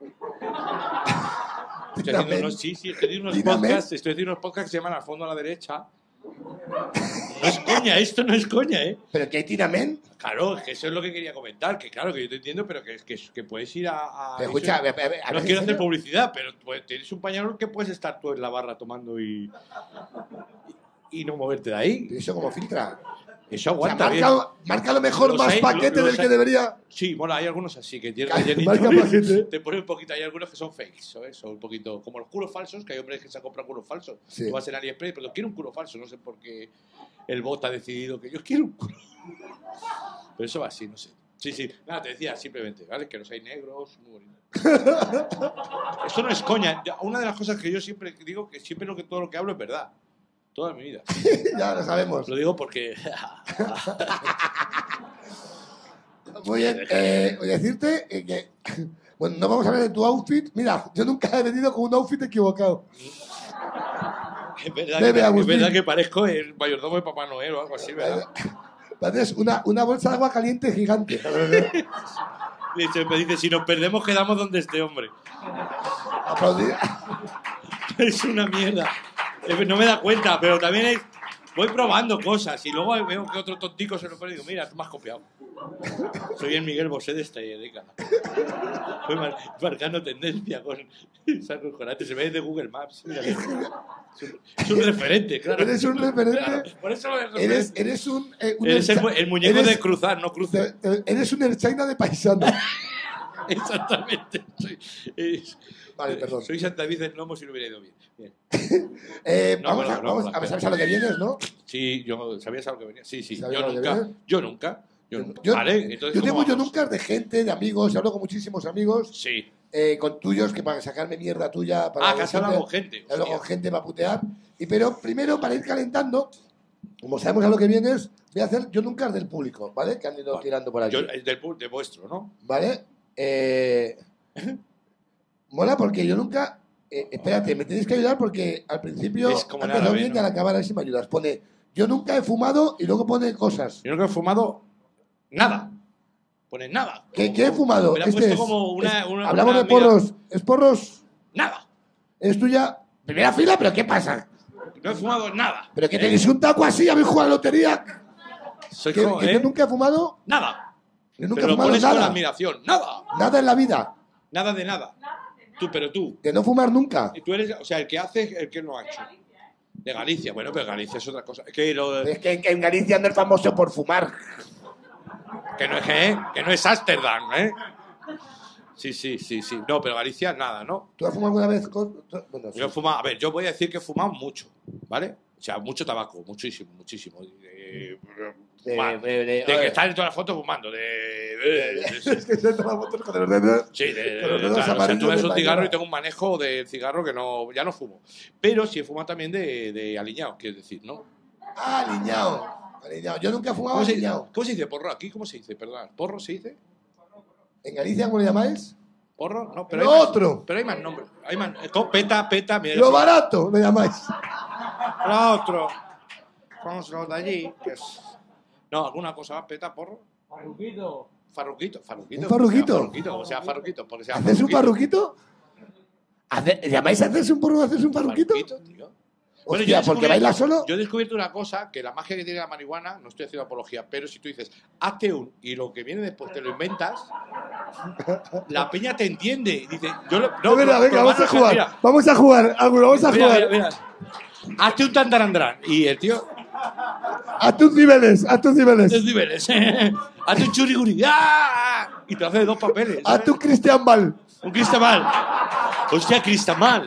Speaker 1: Estoy haciendo unos, sí, sí, estoy haciendo unos
Speaker 2: Tina Men.
Speaker 1: podcasts, estoy haciendo unos podcasts que se llaman Al fondo a la derecha. No es coña, esto no es coña, ¿eh?
Speaker 2: ¿Pero que hay tiramen?
Speaker 1: Claro, es que eso es lo que quería comentar, que claro, que yo te entiendo, pero que, que, que puedes ir a... a-
Speaker 2: Pero escucha, a
Speaker 1: eso-
Speaker 2: ver, a ver, a
Speaker 1: no quiero
Speaker 2: ¿en
Speaker 1: hacer publicidad, pero pues, tienes un pañal que puedes estar tú en la barra tomando y, y no moverte de ahí.
Speaker 2: ¿Y ¿Eso cómo filtra?
Speaker 1: Eso
Speaker 2: O sea,
Speaker 1: aguanta bien.
Speaker 2: marca, lo mejor
Speaker 1: Los
Speaker 2: más
Speaker 1: hay-
Speaker 2: paquete
Speaker 1: los
Speaker 2: del que
Speaker 1: hay-
Speaker 2: debería.
Speaker 1: Sí, bueno, hay algunos así que tienen
Speaker 2: Marca paquete.
Speaker 1: Te pone un poquito, hay algunos que son fakes. Son un poquito como los culos falsos, que hay hombres que se compran culos falsos.
Speaker 2: Sí.
Speaker 1: Tú vas en AliExpress, pero quiero un culo falso, no sé por qué el bot ha decidido que yo quiero un culo. Pero eso va así, no sé. Sí, sí. Nada, te decía simplemente, ¿vale? Que los hay negros, muy bonitos. Eso no es coña. Una de las cosas que yo siempre digo, que siempre lo que todo lo que hablo es verdad. Toda mi vida.
Speaker 2: ya lo sabemos.
Speaker 1: Lo digo porque...
Speaker 2: Muy bien. Eh, voy a decirte eh, que Bueno, no vamos a hablar de tu outfit. Mira, yo nunca he venido con un outfit equivocado.
Speaker 1: Es verdad,
Speaker 2: Bebe,
Speaker 1: que, es verdad que parezco el mayordomo de Papá Noel o algo así, ¿verdad?
Speaker 2: Pareces una, una bolsa de agua caliente gigante.
Speaker 1: Dice, me dice, si nos perdemos quedamos donde esté, hombre.
Speaker 2: Aplaudir.
Speaker 1: Es una mierda. No me da cuenta, pero también es- voy probando cosas y luego veo que otro tontico se lo pone y digo, mira, tú me has copiado. Soy el Miguel Bosé de esta década. Voy mar- marcando tendencia con esa chocolate. Se ve de Google Maps. Mira es, un, es un referente, claro.
Speaker 2: Eres un referente.
Speaker 1: Claro, por eso lo
Speaker 2: Eres, eres un. eh, un
Speaker 1: Eres el, el muñeco
Speaker 2: eres-
Speaker 1: de cruzar, no cruce.
Speaker 2: te- te- Eres un Erchaina de paisano.
Speaker 1: Exactamente. Soy,
Speaker 2: Vale, perdón.
Speaker 1: Soy Santa del Lomo si no hubiera ido bien. Bien.
Speaker 2: Eh,
Speaker 1: No,
Speaker 2: vamos
Speaker 1: bueno,
Speaker 2: a, vamos
Speaker 1: no,
Speaker 2: a. ¿sabes a lo que vienes, no?
Speaker 1: Sí, yo sabías algo que venía. Sí, sí.
Speaker 2: ¿Sabías
Speaker 1: Yo
Speaker 2: a lo
Speaker 1: nunca, yo nunca. Yo nunca.
Speaker 2: Yo,
Speaker 1: vale, entonces.
Speaker 2: yo
Speaker 1: ¿cómo
Speaker 2: tengo yo nunca de gente, de amigos, hablo con muchísimos amigos,
Speaker 1: Sí.
Speaker 2: eh, con tuyos, que para sacarme mierda tuya. Para
Speaker 1: Ah, que has hablado con gente.
Speaker 2: Hablo con gente para putear. Y pero primero, para ir calentando, como sabemos a lo que vienes, voy a hacer yo nunca del público, ¿vale? Que han ido
Speaker 1: Vale.
Speaker 2: tirando por aquí.
Speaker 1: Yo, es del, pu- de vuestro, ¿no?
Speaker 2: ¿Vale? Eh, mola porque yo nunca. eh, espérate, me tenéis que ayudar porque al principio
Speaker 1: Es como
Speaker 2: bien y al acabar a ver si me ayudas. Pone, yo nunca he fumado y luego pone cosas.
Speaker 1: Yo nunca he fumado nada. Pone nada.
Speaker 2: ¿Qué, he fumado?
Speaker 1: Me la ha
Speaker 2: Este
Speaker 1: puesto
Speaker 2: es-
Speaker 1: como una.
Speaker 2: es-
Speaker 1: una-
Speaker 2: hablamos
Speaker 1: una
Speaker 2: de
Speaker 1: amiga.
Speaker 2: porros. ¿Es porros?
Speaker 1: Nada.
Speaker 2: ¿Es tuya? Primera fila, pero ¿qué pasa?
Speaker 1: No he fumado nada.
Speaker 2: ¿Pero que
Speaker 1: ¿Eh?
Speaker 2: tenéis un taco así? ¿Habéis jugado a la lotería?
Speaker 1: Soy
Speaker 2: ¿Que,
Speaker 1: como,
Speaker 2: que
Speaker 1: ¿eh?
Speaker 2: yo nunca he fumado?
Speaker 1: Nada.
Speaker 2: Yo nunca
Speaker 1: Pero
Speaker 2: he
Speaker 1: lo
Speaker 2: fumado
Speaker 1: pones con
Speaker 2: nada.
Speaker 1: admiración. Nada.
Speaker 2: Nada en la vida.
Speaker 1: Nada de nada. Tú, pero tú.
Speaker 2: De no fumar nunca.
Speaker 1: Y Tú eres, o sea, el que hace, el que no ha hecho. De Galicia. Bueno, pero Galicia es otra cosa. Es que, lo,
Speaker 2: Es que, que en Galicia no es famoso por fumar.
Speaker 1: que no es, ¿eh? que no es Ámsterdam, ¿eh? Sí, sí, sí, sí. No, pero Galicia nada, ¿no?
Speaker 2: ¿Tú has fumado alguna vez? Con... Bueno, sí.
Speaker 1: Yo he fumado, a ver, yo voy a decir que he fumado mucho, ¿vale? O sea, mucho tabaco, muchísimo, muchísimo. De,
Speaker 2: De-
Speaker 1: fumar.
Speaker 2: de- de-
Speaker 1: De que estar en todas las fotos fumando, de...
Speaker 2: es que se toma fotos con los dedos.
Speaker 1: Sí, de,
Speaker 2: Con
Speaker 1: o sea, tú ves un cigarro y tengo un manejo del cigarro que no, ya no fumo. Pero sí he fumado también de, de aliñado, quiero decir, ¿no?
Speaker 2: Ah, aliñado. Aliñado. Yo nunca he fumado
Speaker 1: ¿Cómo se, dice,
Speaker 2: aliñado.
Speaker 1: ¿Cómo se dice porro aquí? ¿Cómo se dice? Perdón, ¿porro se dice?
Speaker 2: ¿En Galicia cómo le llamáis?
Speaker 1: ¿Porro? No, pero
Speaker 2: Lo
Speaker 1: hay más-
Speaker 2: otro.
Speaker 1: pero hay más nombres. Hay más, eh, peta, peta, mira.
Speaker 2: Lo barato le llamáis.
Speaker 1: Lo otro. Vamos los de allí. que es- No, alguna cosa más, peta, porro. Farruquito. Farruquito.
Speaker 2: ¿Un farruquito?
Speaker 1: O sea, farruquito, o sea, farruquito. Porque sea
Speaker 2: ¿Haces un parruquito? ¿Hace- ¿Llamáis a hacerse un porro haces un parruquito?
Speaker 1: Farruquito, tío.
Speaker 2: Hostia, porque
Speaker 1: descubierto-
Speaker 2: baila solo.
Speaker 1: Yo he descubierto una cosa, que la magia que tiene la marihuana, no estoy haciendo apología, pero si tú dices, hazte un, y lo que viene después te lo inventas, la peña te entiende. Dice, yo lo,
Speaker 2: No, venga, venga, vamos a jugar.
Speaker 1: mira,
Speaker 2: Vamos a jugar, vamos a
Speaker 1: mira,
Speaker 2: jugar.
Speaker 1: mira. Hazte un tandarandrán. Y el tío,
Speaker 2: A tus niveles, a tus niveles.
Speaker 1: dos niveles. Hazte un churiguri. ¡Ah! Y te hace dos papeles.
Speaker 2: A tu Cristian.
Speaker 1: Un Cristamal. Hostia, Cristamal.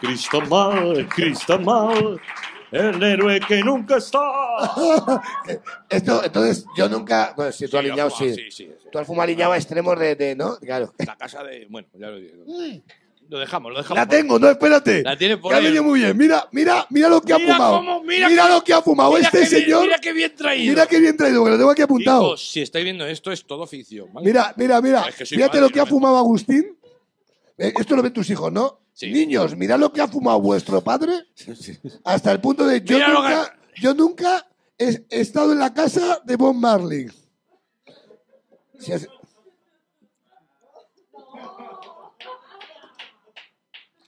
Speaker 1: Cristamal, Cristamal. El héroe que nunca está.
Speaker 2: Esto, entonces, yo nunca. Bueno, si tú
Speaker 1: Sí,
Speaker 2: aliñado,
Speaker 1: ha fumado,
Speaker 2: sí.
Speaker 1: sí, sí, sí.
Speaker 2: Tú has fumado aliñado a extremos de, de- ¿no? Claro.
Speaker 1: La casa de. Bueno, ya lo digo. Lo dejamos, lo dejamos.
Speaker 2: La tengo, no, espérate.
Speaker 1: La tiene por
Speaker 2: Que ha
Speaker 1: ahí.
Speaker 2: venido muy bien. Mira, mira, mira lo que ha
Speaker 1: Mira
Speaker 2: fumado.
Speaker 1: cómo- mira
Speaker 2: mira lo que ha fumado
Speaker 1: Mira
Speaker 2: este
Speaker 1: bien-
Speaker 2: señor.
Speaker 1: mira qué bien traído.
Speaker 2: Mira qué bien traído, que lo tengo aquí apuntado.
Speaker 1: Chicos, si estáis viendo esto, es todo ficción. ¿vale?
Speaker 2: Mira, mira, mira.
Speaker 1: Es que
Speaker 2: Fíjate lo que
Speaker 1: no
Speaker 2: ha fumado Agustín. Eh, Esto lo ven tus hijos, ¿no?
Speaker 1: Sí.
Speaker 2: Niños, mirad lo que ha fumado vuestro padre. Hasta el punto de yo
Speaker 1: Mira lo
Speaker 2: nunca, yo nunca he, he estado en la casa de Bob Marley. Si es-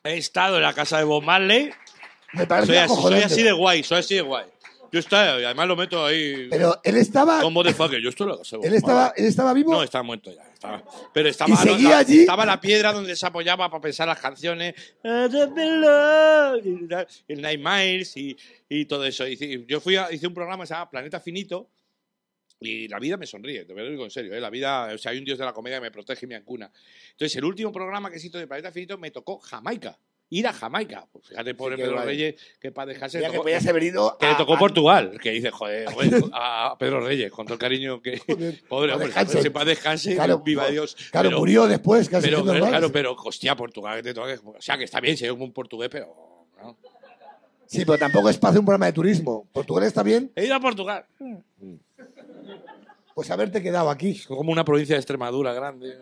Speaker 1: He estado en la casa de Bob Marley.
Speaker 2: me parece
Speaker 1: Soy así, soy
Speaker 2: acojonante.
Speaker 1: así de guay, soy así de guay. Yo estaba, y además lo meto ahí.
Speaker 2: Pero él estaba,
Speaker 1: Como de fuck, yo casa de Bob
Speaker 2: él estaba, él estaba vivo.
Speaker 1: No, estaba muerto ya. estaba- pero estaba,
Speaker 2: ¿Y seguía
Speaker 1: no,
Speaker 2: allí?
Speaker 1: estaba la piedra donde se apoyaba para pensar las canciones. El Night Miles y, y todo eso. Yo fui a- hice un programa que se llama Planeta Finito. Y la vida me sonríe, te lo digo en serio, ¿eh? la vida, o sea, hay un dios de la comedia que me protege y me acuna. Entonces, el último programa que hizo de Planeta Finito me tocó Jamaica, ir a Jamaica. Pues fíjate, pobre
Speaker 2: qué
Speaker 1: Pedro. Reyes, que para dejarse
Speaker 2: que podías haber ido
Speaker 1: que le tocó
Speaker 2: a-
Speaker 1: Portugal, que dice, joder, güey, a Pedro Reyes, con todo el cariño que.
Speaker 2: Joder,
Speaker 1: Pobre hombre, se para descanse,
Speaker 2: Claro,
Speaker 1: viva Dios.
Speaker 2: Claro,
Speaker 1: pero,
Speaker 2: murió después, casi
Speaker 1: Pero,
Speaker 2: es normal.
Speaker 1: claro, pero, hostia, Portugal, que te toca. O sea, que está bien, se ve como un portugués, pero. ¿no?
Speaker 2: Sí, pero tampoco es para hacer un programa de turismo. Portugal está bien,
Speaker 1: He ido a Portugal.
Speaker 2: pues haberte quedado aquí.
Speaker 1: Como una provincia de Extremadura grande.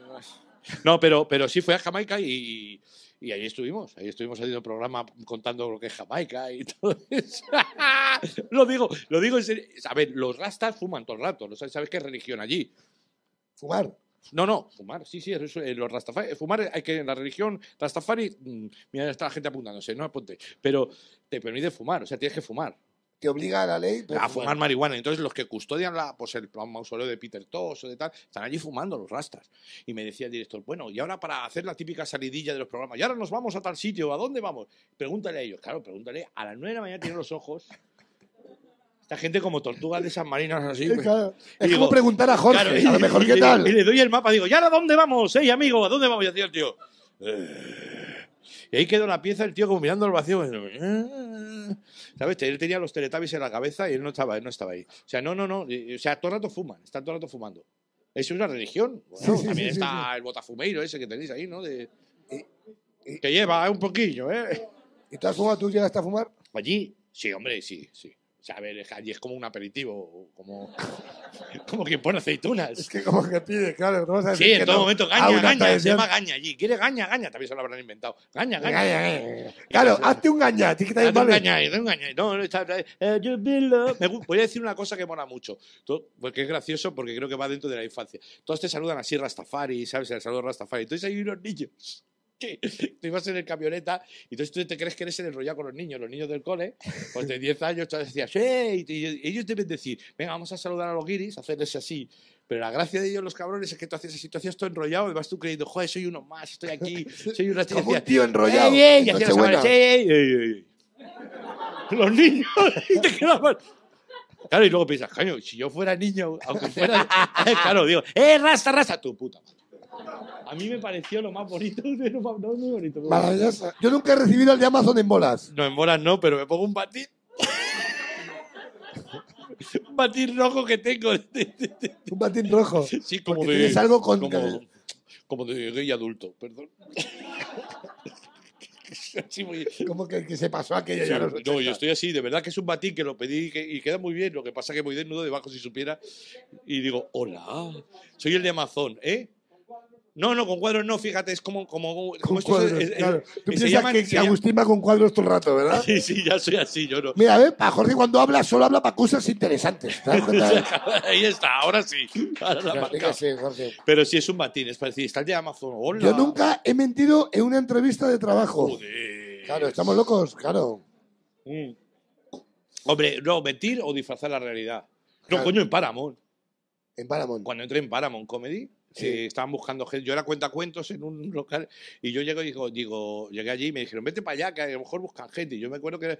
Speaker 1: No, pero, pero sí fue a Jamaica y, y ahí estuvimos. Ahí estuvimos haciendo programa contando lo que es Jamaica y todo eso. lo digo, lo digo en serio. A ver, los rastas fuman todo el rato. ¿no sabes, qué religión allí?
Speaker 2: Fumar.
Speaker 1: No, no, fumar, sí, sí, eso, eh, los Rastafari, fumar hay que en la religión Rastafari, mm, mira, está la gente apuntándose, no apunte, pero te permite fumar, o sea, tienes que fumar,
Speaker 2: Te obliga a la ley. pero
Speaker 1: a fumar marihuana. Entonces los que custodian la, pues el mausoleo de Peter Tosh o de tal, están allí fumando los rastas. Y me decía el director, bueno, y ahora para hacer la típica salidilla de los programas, y ahora nos vamos a tal sitio, ¿a dónde vamos? Pregúntale a ellos, claro, pregúntale, a las nueve de la mañana tienen los ojos. Esta gente como tortugas de esas marinas así.
Speaker 2: Sí,
Speaker 1: pues.
Speaker 2: claro.
Speaker 1: Y
Speaker 2: Es
Speaker 1: digo,
Speaker 2: como preguntar a Jorge,
Speaker 1: Claro,
Speaker 2: a lo mejor,
Speaker 1: y-
Speaker 2: ¿qué
Speaker 1: y-
Speaker 2: tal?
Speaker 1: Y le doy el mapa, digo, ¿y ahora dónde vamos? ¡Ey, amigo! ¿A dónde vamos? Y hacía el tío. "Eh". Y ahí quedó la pieza, el tío como mirando al vacío. "Eh". ¿Sabes? Él tenía los teletubbies en la cabeza y él no estaba, él no estaba ahí. O sea, no, no, no. O sea, todo el rato fuman, están todo el rato fumando. Eso es una religión. Bueno,
Speaker 2: Sí,
Speaker 1: también
Speaker 2: sí, sí,
Speaker 1: está el botafumeiro ese que tenéis ahí, ¿no? De-
Speaker 2: y-
Speaker 1: que lleva un poquillo, ¿eh?
Speaker 2: ¿Y tú has fumado? ¿Tú llegaste a fumar?
Speaker 1: Allí, sí, hombre, sí, sí. O sea, a ver, allí es como un aperitivo, como, como quien pone aceitunas.
Speaker 2: Es que como que pide, claro. vas a decir
Speaker 1: Sí, en
Speaker 2: que
Speaker 1: todo
Speaker 2: no
Speaker 1: momento,
Speaker 2: a
Speaker 1: gaña, gaña, se llama gaña allí. ¿Quiere gaña, gaña? También se lo habrán inventado. Gaña, gaña.
Speaker 2: Gaña, gaña. Claro, hazte un gaña. ¿a ti qué te
Speaker 1: Hazte un
Speaker 2: vale?
Speaker 1: gaña, hazte un gaña. No, no, está, eh, Me voy a decir una cosa que mola mucho, porque es gracioso, porque creo que va dentro de la infancia. Todos te saludan así Rastafari, ¿sabes? El saludo Rastafari. Entonces hay unos niños que tú ibas en el camioneta y entonces tú te crees que eres el enrollado con los niños, los niños del cole, pues de 10 años, tú decías, ¡eh! Y ellos deben decir, venga, vamos a saludar a los guiris, hacerles así. Pero la gracia de ellos, los cabrones, es que tú así, tú hacías todo enrollado y vas tú creyendo, joder, soy uno más, estoy aquí, soy una
Speaker 2: Como un tío enrollado.
Speaker 1: ¡Ey, ey! Y los
Speaker 2: Nochebuena.
Speaker 1: chavales, ¡ey, ey, ey, ey! Los niños, y te quedaban. Claro, y luego piensas, coño, si yo fuera niño, aunque fuera. claro, digo, ¡eh, rasta, rasta! Tu puta. madre. A mí me pareció lo más bonito, de lo más, no, muy bonito. muy.
Speaker 2: Maravillosa. Yo nunca he recibido el de Amazon en bolas.
Speaker 1: No, en bolas no, pero me pongo un batir. un batir rojo que tengo.
Speaker 2: Un batín rojo.
Speaker 1: Sí, como
Speaker 2: Porque
Speaker 1: de.
Speaker 2: tienes algo con-
Speaker 1: Como, como de gay adulto, perdón. Muy-
Speaker 2: Como que, que se pasó aquello
Speaker 1: Sí,
Speaker 2: ya
Speaker 1: no,
Speaker 2: 80.
Speaker 1: yo estoy así, de verdad que es un batín que lo pedí y, que- y queda muy bien. Lo que pasa es que voy desnudo debajo si supiera. Y digo, hola, soy el de Amazon, ¿eh? No, no, con cuadros no, fíjate, es como. como, como
Speaker 2: Con
Speaker 1: esto
Speaker 2: cuadros,
Speaker 1: es- es-
Speaker 2: claro.
Speaker 1: es-
Speaker 2: Tú piensas
Speaker 1: llaman-
Speaker 2: que,
Speaker 1: llaman-
Speaker 2: Agustín va con cuadros todo el rato, ¿verdad?
Speaker 1: Sí, sí, ya soy así, yo no.
Speaker 2: Mira, a ver, para Jorge cuando habla solo habla para cosas interesantes. ¿Te das cuenta?
Speaker 1: Ahí está, ahora sí. Ahora la
Speaker 2: Jorge.
Speaker 1: Pero sí es un batín, es para decir, está el de Amazon, hola.
Speaker 2: Yo nunca he mentido en una entrevista de trabajo.
Speaker 1: Joder.
Speaker 2: Claro, estamos locos, claro.
Speaker 1: Mm. Hombre, no, mentir o disfrazar la realidad. No,
Speaker 2: Claro.
Speaker 1: coño, en Paramount.
Speaker 2: En Paramount.
Speaker 1: Cuando entré en Paramount Comedy,
Speaker 2: Sí.
Speaker 1: eh, estaban buscando gente. Yo era cuentacuentos en un local y yo llego y digo, digo, llegué allí y me dijeron, vete para allá, que a lo mejor buscan gente. Y yo me acuerdo que.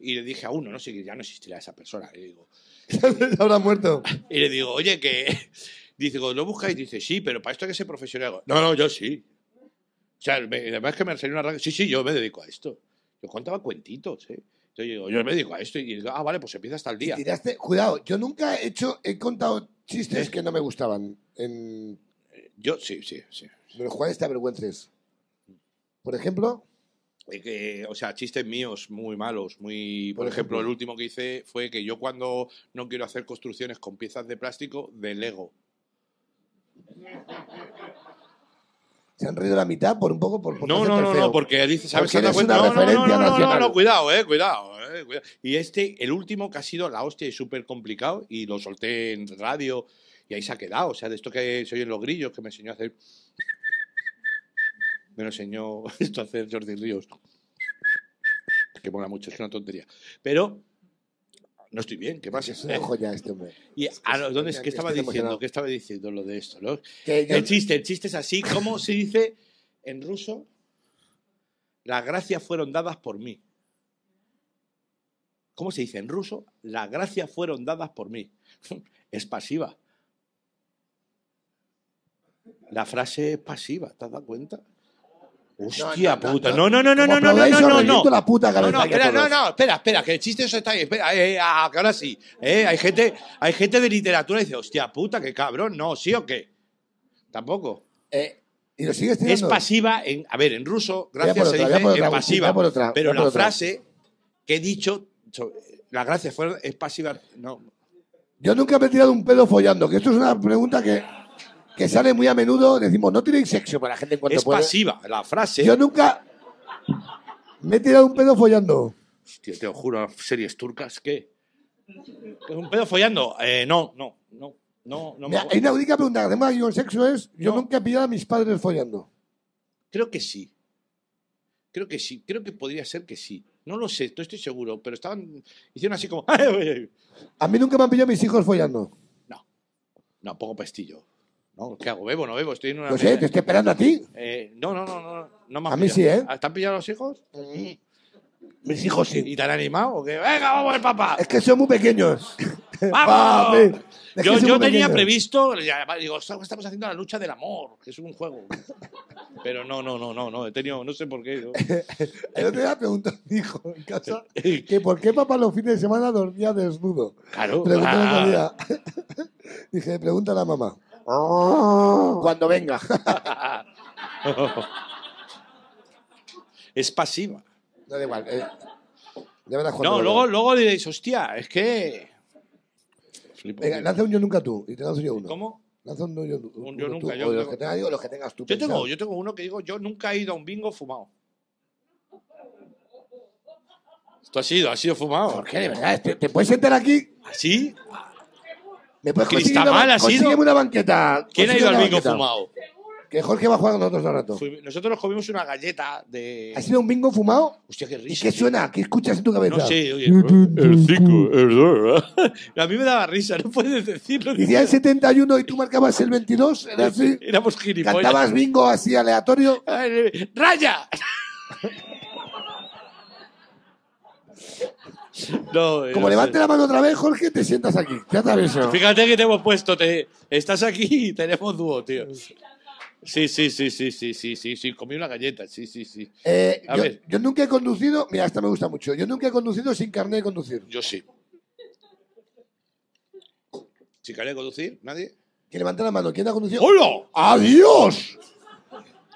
Speaker 1: Y le dije a uno, no sé, que ya no existirá esa persona. Y, digo,
Speaker 2: Habrá muerto.
Speaker 1: y le digo, oye, que. Dice, ¿lo buscáis? Dice, sí, pero para esto hay que ser profesional. Digo, No, no, yo sí. O sea, me- además que me salió una radio. Sí, sí, yo me dedico a esto. Yo contaba cuentitos, ¿eh? Entonces digo, yo me dedico a esto. Y digo, ah, vale, pues empieza hasta el día.
Speaker 2: Tiraste, cuidado, yo nunca he hecho, he contado chistes
Speaker 1: ¿Eh?
Speaker 2: que no me gustaban. En,
Speaker 1: Yo, sí, sí, sí.
Speaker 2: de los cuales te avergüences. Por ejemplo,
Speaker 1: Eh, que, o sea, chistes míos muy malos, muy... Por,
Speaker 2: Por
Speaker 1: ejemplo,
Speaker 2: ejemplo.
Speaker 1: el último que hice fue que yo cuando no quiero hacer construcciones con piezas de plástico, de Lego.
Speaker 2: se han reído la mitad por un poco por, por
Speaker 1: No, no, no, no, porque dice, ¿sabes?
Speaker 2: Porque
Speaker 1: ¿Se han dado
Speaker 2: eres una?
Speaker 1: No, no, no, no, no, cuidado, eh, cuidado, eh, cuidado. Y este, el último que ha sido la hostia y súper complicado, y lo solté en radio, y ahí se ha quedado. O sea, de esto que soy en los grillos, que me enseñó a hacer. Me lo enseñó esto a hacer Jordi Ríos. Que mola mucho, es una tontería. Pero no estoy bien, ¿qué pasa?
Speaker 2: Es una joya este hombre.
Speaker 1: Y a lo- ¿dónde? ¿Qué estaba diciendo? ¿Qué estaba diciendo lo de esto? no? El chiste, el chiste es así. ¿Cómo se dice en ruso? Las gracias fueron dadas por mí. ¿Cómo se dice en ruso? Las gracias fueron dadas por mí. Es pasiva. La frase es pasiva, ¿te has dado cuenta? Hostia
Speaker 2: no, no,
Speaker 1: puta.
Speaker 2: no.
Speaker 1: No, no, no, no, no, no, no, no,
Speaker 2: la puta
Speaker 1: No, no, espera, no, no, espera, espera, que el chiste eso está ahí. Espera, eh, ah, que ahora sí. Eh, hay, gente, hay gente de literatura que dice, hostia puta, qué cabrón. No, ¿sí o qué? Tampoco.
Speaker 2: Eh, y lo sigues
Speaker 1: Es pasiva, en, a ver, en ruso, gracias se
Speaker 2: otra,
Speaker 1: dice
Speaker 2: otra,
Speaker 1: en pasiva.
Speaker 2: otra,
Speaker 1: pero la frase que he dicho, la gracia fue, es pasiva. No.
Speaker 2: Yo nunca me he tirado un pedo follando, que esto es una pregunta que. Que sale muy a menudo, decimos, no tenéis sexo para la gente en cuanto
Speaker 1: Es
Speaker 2: puede.
Speaker 1: pasiva la frase.
Speaker 2: Yo nunca me he tirado un pedo follando.
Speaker 1: Hostia, te lo juro, series turcas, ¿qué? ¿Un pedo follando? Eh, no, no, no, no, no me
Speaker 2: Mira, hay una única pregunta que hacemos aquí con sexo es, yo
Speaker 1: No.
Speaker 2: nunca he pillado a mis padres follando.
Speaker 1: Creo que sí. Creo que sí. Creo que podría ser que sí. No lo sé, no estoy seguro, pero estaban. Hicieron así como.
Speaker 2: A mí nunca me han pillado mis hijos follando.
Speaker 1: No, pongo pestillo. ¿No? ¿Qué hago? ¿Bebo? ¿No bebo? Estoy en una.
Speaker 2: No sé, te estoy esperando a ti.
Speaker 1: Eh, no, no, no, no. no me han
Speaker 2: A mí
Speaker 1: pillado.
Speaker 2: sí, ¿eh?
Speaker 1: ¿Te han pillado los hijos?
Speaker 2: Mis hijos sí.
Speaker 1: ¿Y te han animado? ¿O qué? ¡Venga, vamos, papá!
Speaker 2: Es que son muy pequeños.
Speaker 1: ¡Vamos!
Speaker 2: Es
Speaker 1: Yo, yo tenía
Speaker 2: pequeños.
Speaker 1: previsto, ya, digo, estamos haciendo la lucha del amor, que es un juego. Pero no, no, no, no, no, he tenido, no sé por qué. ¿no?
Speaker 2: El otro día preguntó a mi hijo en casa que por qué papá los fines de semana dormía desnudo.
Speaker 1: Claro.
Speaker 2: Otro
Speaker 1: ah.
Speaker 2: Dije, pregunta a la mamá. Cuando venga.
Speaker 1: es pasiva.
Speaker 2: No da igual. eh, ya verás cuando
Speaker 1: No, luego, luego diréis, hostia, es que. Flipo.
Speaker 2: Venga, lanza un yo nunca tú y te lanzo yo uno.
Speaker 1: ¿Cómo?
Speaker 2: Lanza un yo,
Speaker 1: Un yo
Speaker 2: uno tú,
Speaker 1: nunca, yo
Speaker 2: o los
Speaker 1: tengo-
Speaker 2: que tengas yo, los que tengas tú.
Speaker 1: Yo tengo,
Speaker 2: pensado.
Speaker 1: yo tengo uno que digo, yo nunca he ido a un bingo fumado. Esto ha sido, ha sido fumado.
Speaker 2: ¿Por qué? De verdad, ¿te, te puedes sentar aquí?
Speaker 1: ¿Así?
Speaker 2: ¿Me puedes
Speaker 1: Cristabal
Speaker 2: conseguir una,
Speaker 1: ha sido-
Speaker 2: consígueme una banqueta?
Speaker 1: ¿Quién ha
Speaker 2: Consígueme
Speaker 1: ido al
Speaker 2: una
Speaker 1: bingo
Speaker 2: banqueta.
Speaker 1: fumado?
Speaker 2: Que Jorge va a jugar con nosotros un rato.
Speaker 1: Fui- nosotros nos comimos una galleta de.
Speaker 2: ¿Ha sido un bingo fumado?
Speaker 1: Hostia, qué
Speaker 2: ¿Y
Speaker 1: risa.
Speaker 2: qué suena? ¿Qué escuchas en tu cabeza?
Speaker 1: No sé, oye. El 5, el 2. A mí me daba risa, no puedes decirlo.
Speaker 2: Decía el 71 y tú marcabas el 22, ¿era así?
Speaker 1: Éramos gilipollas.
Speaker 2: ¿Cantabas bingo así aleatorio?
Speaker 1: Ay, ¡Raya! No,
Speaker 2: Como
Speaker 1: no
Speaker 2: levante
Speaker 1: sé.
Speaker 2: la mano otra vez, Jorge, te sientas aquí. Ya te aviso.
Speaker 1: Fíjate que te hemos puesto, te, estás aquí y tenemos dúo, tío. Sí, sí, sí, sí, sí, sí, sí, sí, comí una galleta, sí, sí, sí.
Speaker 2: Eh,
Speaker 1: A
Speaker 2: yo,
Speaker 1: ver.
Speaker 2: yo nunca he conducido, mira, esta me gusta mucho. Yo nunca he conducido sin carnet de conducir.
Speaker 1: Yo sí. ¿Si quería conducir? ¿Nadie?
Speaker 2: Que levanta la mano. ¿Quién ha conducido?
Speaker 1: ¡Hola!
Speaker 2: ¡Adiós!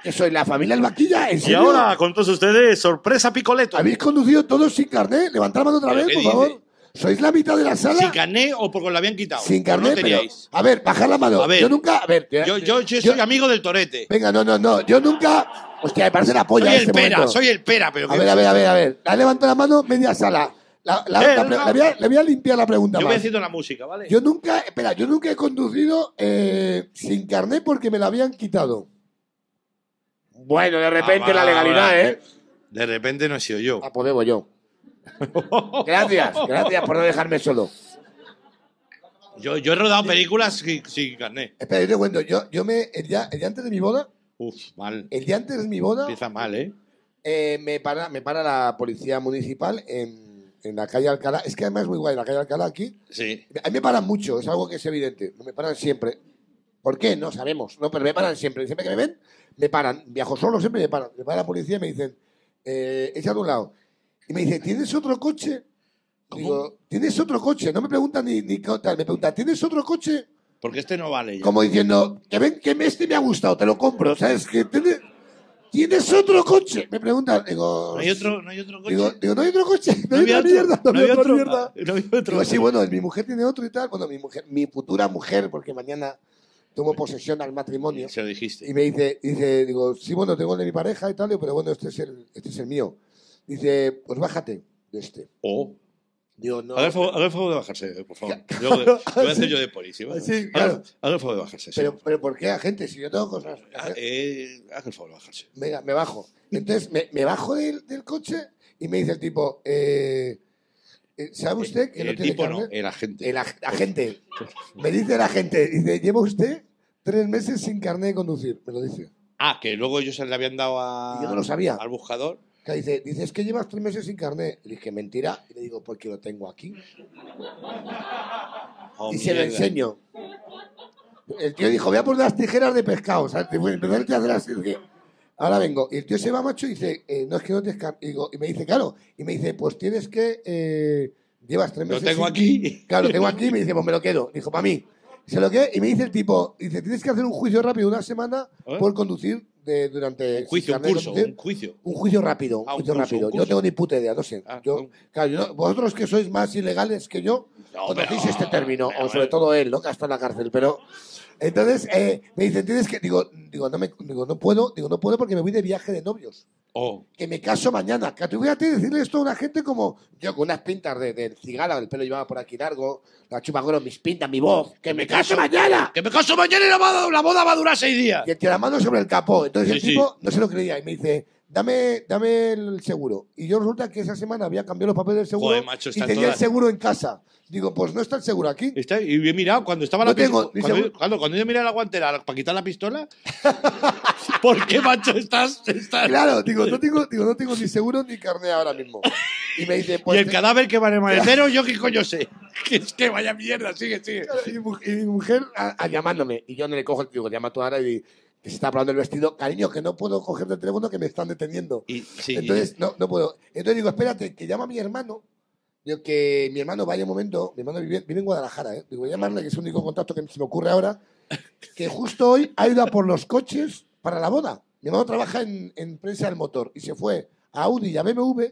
Speaker 2: ¿Que soy la familia El Vaquilla? ¿En
Speaker 1: Y
Speaker 2: serio?
Speaker 1: ahora, con todos ustedes, sorpresa picoleto.
Speaker 2: ¿Habéis conducido todos sin carnet? Levantad la mano otra
Speaker 1: ¿Pero
Speaker 2: vez, por favor. ¿Sois la mitad de la sala?
Speaker 1: ¿Sin carné o porque lo habían quitado?
Speaker 2: Sin
Speaker 1: ¿O
Speaker 2: carnet,
Speaker 1: no
Speaker 2: pero...
Speaker 1: teníais?
Speaker 2: A ver, bajar la mano.
Speaker 1: A ver.
Speaker 2: yo nunca... A ver,
Speaker 1: Yo, yo, yo soy amigo del torete.
Speaker 2: Venga, no, no, no. Yo nunca... Hostia, me parece la polla
Speaker 1: Soy el
Speaker 2: este
Speaker 1: pera,
Speaker 2: momento.
Speaker 1: soy el pera, pero
Speaker 2: A ver, a ver, a ver, a ver. La levantado la mano, media sala. La, la-
Speaker 1: Eh,
Speaker 2: la
Speaker 1: no,
Speaker 2: pre-
Speaker 1: no.
Speaker 2: le, voy a, le voy a limpiar la pregunta
Speaker 1: Yo voy haciendo la música, ¿vale?
Speaker 2: Yo nunca, espera, yo nunca he conducido eh, sin carnet porque me la habían quitado. Bueno, de repente
Speaker 1: Ah,
Speaker 2: la
Speaker 1: va,
Speaker 2: legalidad,
Speaker 1: va.
Speaker 2: ¿eh?
Speaker 1: De repente no he sido yo.
Speaker 2: Ah, pues debo yo. Gracias, gracias por no dejarme solo.
Speaker 1: Yo, yo he rodado películas sin, sin carné.
Speaker 2: Espera, yo te cuento, yo, yo me, el día, el día antes de mi boda,
Speaker 1: Uf, mal.
Speaker 2: el día antes de mi boda,
Speaker 1: Empieza mal, ¿eh?
Speaker 2: eh, me, para, me para la policía municipal en, en la calle Alcalá. Es que además es muy guay, la calle Alcalá aquí.
Speaker 1: Sí.
Speaker 2: A mí me paran mucho, es algo que es evidente. Me paran siempre. ¿Por qué? No sabemos. No, pero me paran siempre. Siempre que me ven, me paran. Viajo solo, siempre me paran. Me para la policía y me dicen, eh, echa de un lado. Y me dice, ¿tienes otro coche?
Speaker 1: ¿Cómo?
Speaker 2: Digo, ¿tienes otro coche? No me preguntan ni, ni tal. Me preguntan, ¿tienes otro coche?
Speaker 1: Porque este no vale ya.
Speaker 2: Como diciendo, que ven, que este me ha gustado, te lo compro. ¿Sabes? Que tienes, ¿Tienes otro coche? Me preguntan. Digo,
Speaker 1: ¿No hay otro, no hay otro coche?
Speaker 2: digo, digo, no hay otro coche. No, hay otra mierda. No,
Speaker 1: ¿No
Speaker 2: hay otra
Speaker 1: otro?
Speaker 2: mierda.
Speaker 1: No había otro.
Speaker 2: Digo, sí, bueno, mi mujer tiene otro y tal. Bueno, mi mujer, mi futura mujer, porque mañana tomo posesión al matrimonio.
Speaker 1: Se lo dijiste.
Speaker 2: Y me dice, dice, digo, sí, bueno, tengo el de mi pareja y tal, pero bueno, este es el, este es el mío. Dice, pues bájate de este.
Speaker 1: Oh.
Speaker 2: Digo, no.
Speaker 1: Haga el, favor, haga el favor de bajarse, por favor. Yo, lo voy a hacer yo de policía. ¿vale?
Speaker 2: Sí,
Speaker 1: Haga-
Speaker 2: claro.
Speaker 1: Haga el favor de bajarse. sí.
Speaker 2: Pero, pero ¿por qué, agente? Si yo tengo cosas. que
Speaker 1: Ah, eh, haga el favor de bajarse.
Speaker 2: Venga, me bajo. Entonces, me, me bajo del, del coche y me dice el tipo, eh, eh, ¿sabe usted que no
Speaker 1: el
Speaker 2: tiene
Speaker 1: tipo no, el agente.
Speaker 2: El ag- agente. Me dice el agente, dice, lleva usted tres meses sin carnet de conducir. Me lo dice.
Speaker 1: Ah, que luego ellos le habían dado a,
Speaker 2: yo no lo sabía.
Speaker 1: al buscador.
Speaker 2: Que dice, dice, es que llevas tres meses sin carnet. Le dije, mentira. Y le digo, porque lo tengo aquí.
Speaker 1: Oh,
Speaker 2: y se lo enseño. El tío dijo, voy a poner las tijeras de pescado. O sea, te voy a empezar a hacer así. Ahora vengo. Y el tío se va, macho, y dice, eh, no es que no tienes carnet. Y, digo- y me dice, claro. Y me dice, pues tienes que... eh, llevas tres
Speaker 1: Lo
Speaker 2: meses
Speaker 1: tengo
Speaker 2: sin-
Speaker 1: aquí.
Speaker 2: Claro, lo tengo aquí. Y me dice, pues me lo quedo. Dijo, para mí. Se lo quedé y me dice el tipo, dice, tienes que hacer un juicio rápido una semana
Speaker 1: ¿Eh?
Speaker 2: por conducir de, durante...
Speaker 1: Un juicio, un curso, juicio.
Speaker 2: Un juicio rápido, un
Speaker 1: Ah, un
Speaker 2: juicio
Speaker 1: curso,
Speaker 2: rápido.
Speaker 1: un
Speaker 2: Yo tengo ni puta idea, no sé.
Speaker 1: Ah,
Speaker 2: yo,
Speaker 1: un-
Speaker 2: claro, yo no- vosotros que sois más ilegales que yo,
Speaker 1: No,
Speaker 2: conocéis
Speaker 1: pero-
Speaker 2: este término,
Speaker 1: pero,
Speaker 2: o sobre todo él, ¿no? Que está en la cárcel, pero Entonces, eh, me dice, tienes que. Digo, digo, no me, digo, no puedo, digo, no puedo porque me voy de viaje de novios.
Speaker 1: Oh,
Speaker 2: Que me caso mañana. Que tú fíjate decirle esto a una gente como yo, con unas pintas de, de cigala, el pelo llevaba por aquí largo, la chupagoro, mis pintas, mi voz. ¡Que me caso mañana!
Speaker 1: que me caso mañana y la boda, la boda va a durar seis días.
Speaker 2: Y el tiramano sobre el capó. Entonces el
Speaker 1: Sí, sí.
Speaker 2: tipo no se lo creía y me dice, dame, dame el seguro. Y yo resulta que esa semana había cambiado los papeles del seguro
Speaker 1: Joder, macho,
Speaker 2: y tenía
Speaker 1: todas-
Speaker 2: el seguro en casa. Digo, pues no está el seguro aquí.
Speaker 1: Está- y he mirado cuando estaba
Speaker 2: No
Speaker 1: la
Speaker 2: tengo
Speaker 1: pistola. Cuando, cuando, cuando yo miré la guantera para quitar la pistola. ¿Por qué, macho? Estás. estás-
Speaker 2: Claro, digo, no tengo, digo, no tengo ni seguro ni carne ahora mismo. Y me dice,
Speaker 1: y
Speaker 2: pues...
Speaker 1: el
Speaker 2: te-
Speaker 1: cadáver que va en el maletero, yo qué coño sé. Que es que vaya mierda, sigue, sigue.
Speaker 2: Y mi, mu- y mi mujer a- a llamándome. Y yo no le cojo el digo, llama tú ahora y que se está probando el vestido. Cariño, que no puedo coger el teléfono que me están deteniendo.
Speaker 1: Y, sí,
Speaker 2: Entonces, no, no puedo. Entonces digo, espérate, que llama a mi hermano. Digo, que mi hermano vaya un momento. Mi hermano vive, vive en Guadalajara, ¿eh? Digo, voy a llamarle, que es el único contacto que se me ocurre ahora. Que justo hoy ha ido a por los coches para la boda. Mi hermano trabaja en, en prensa del motor y se fue a Audi y a BMW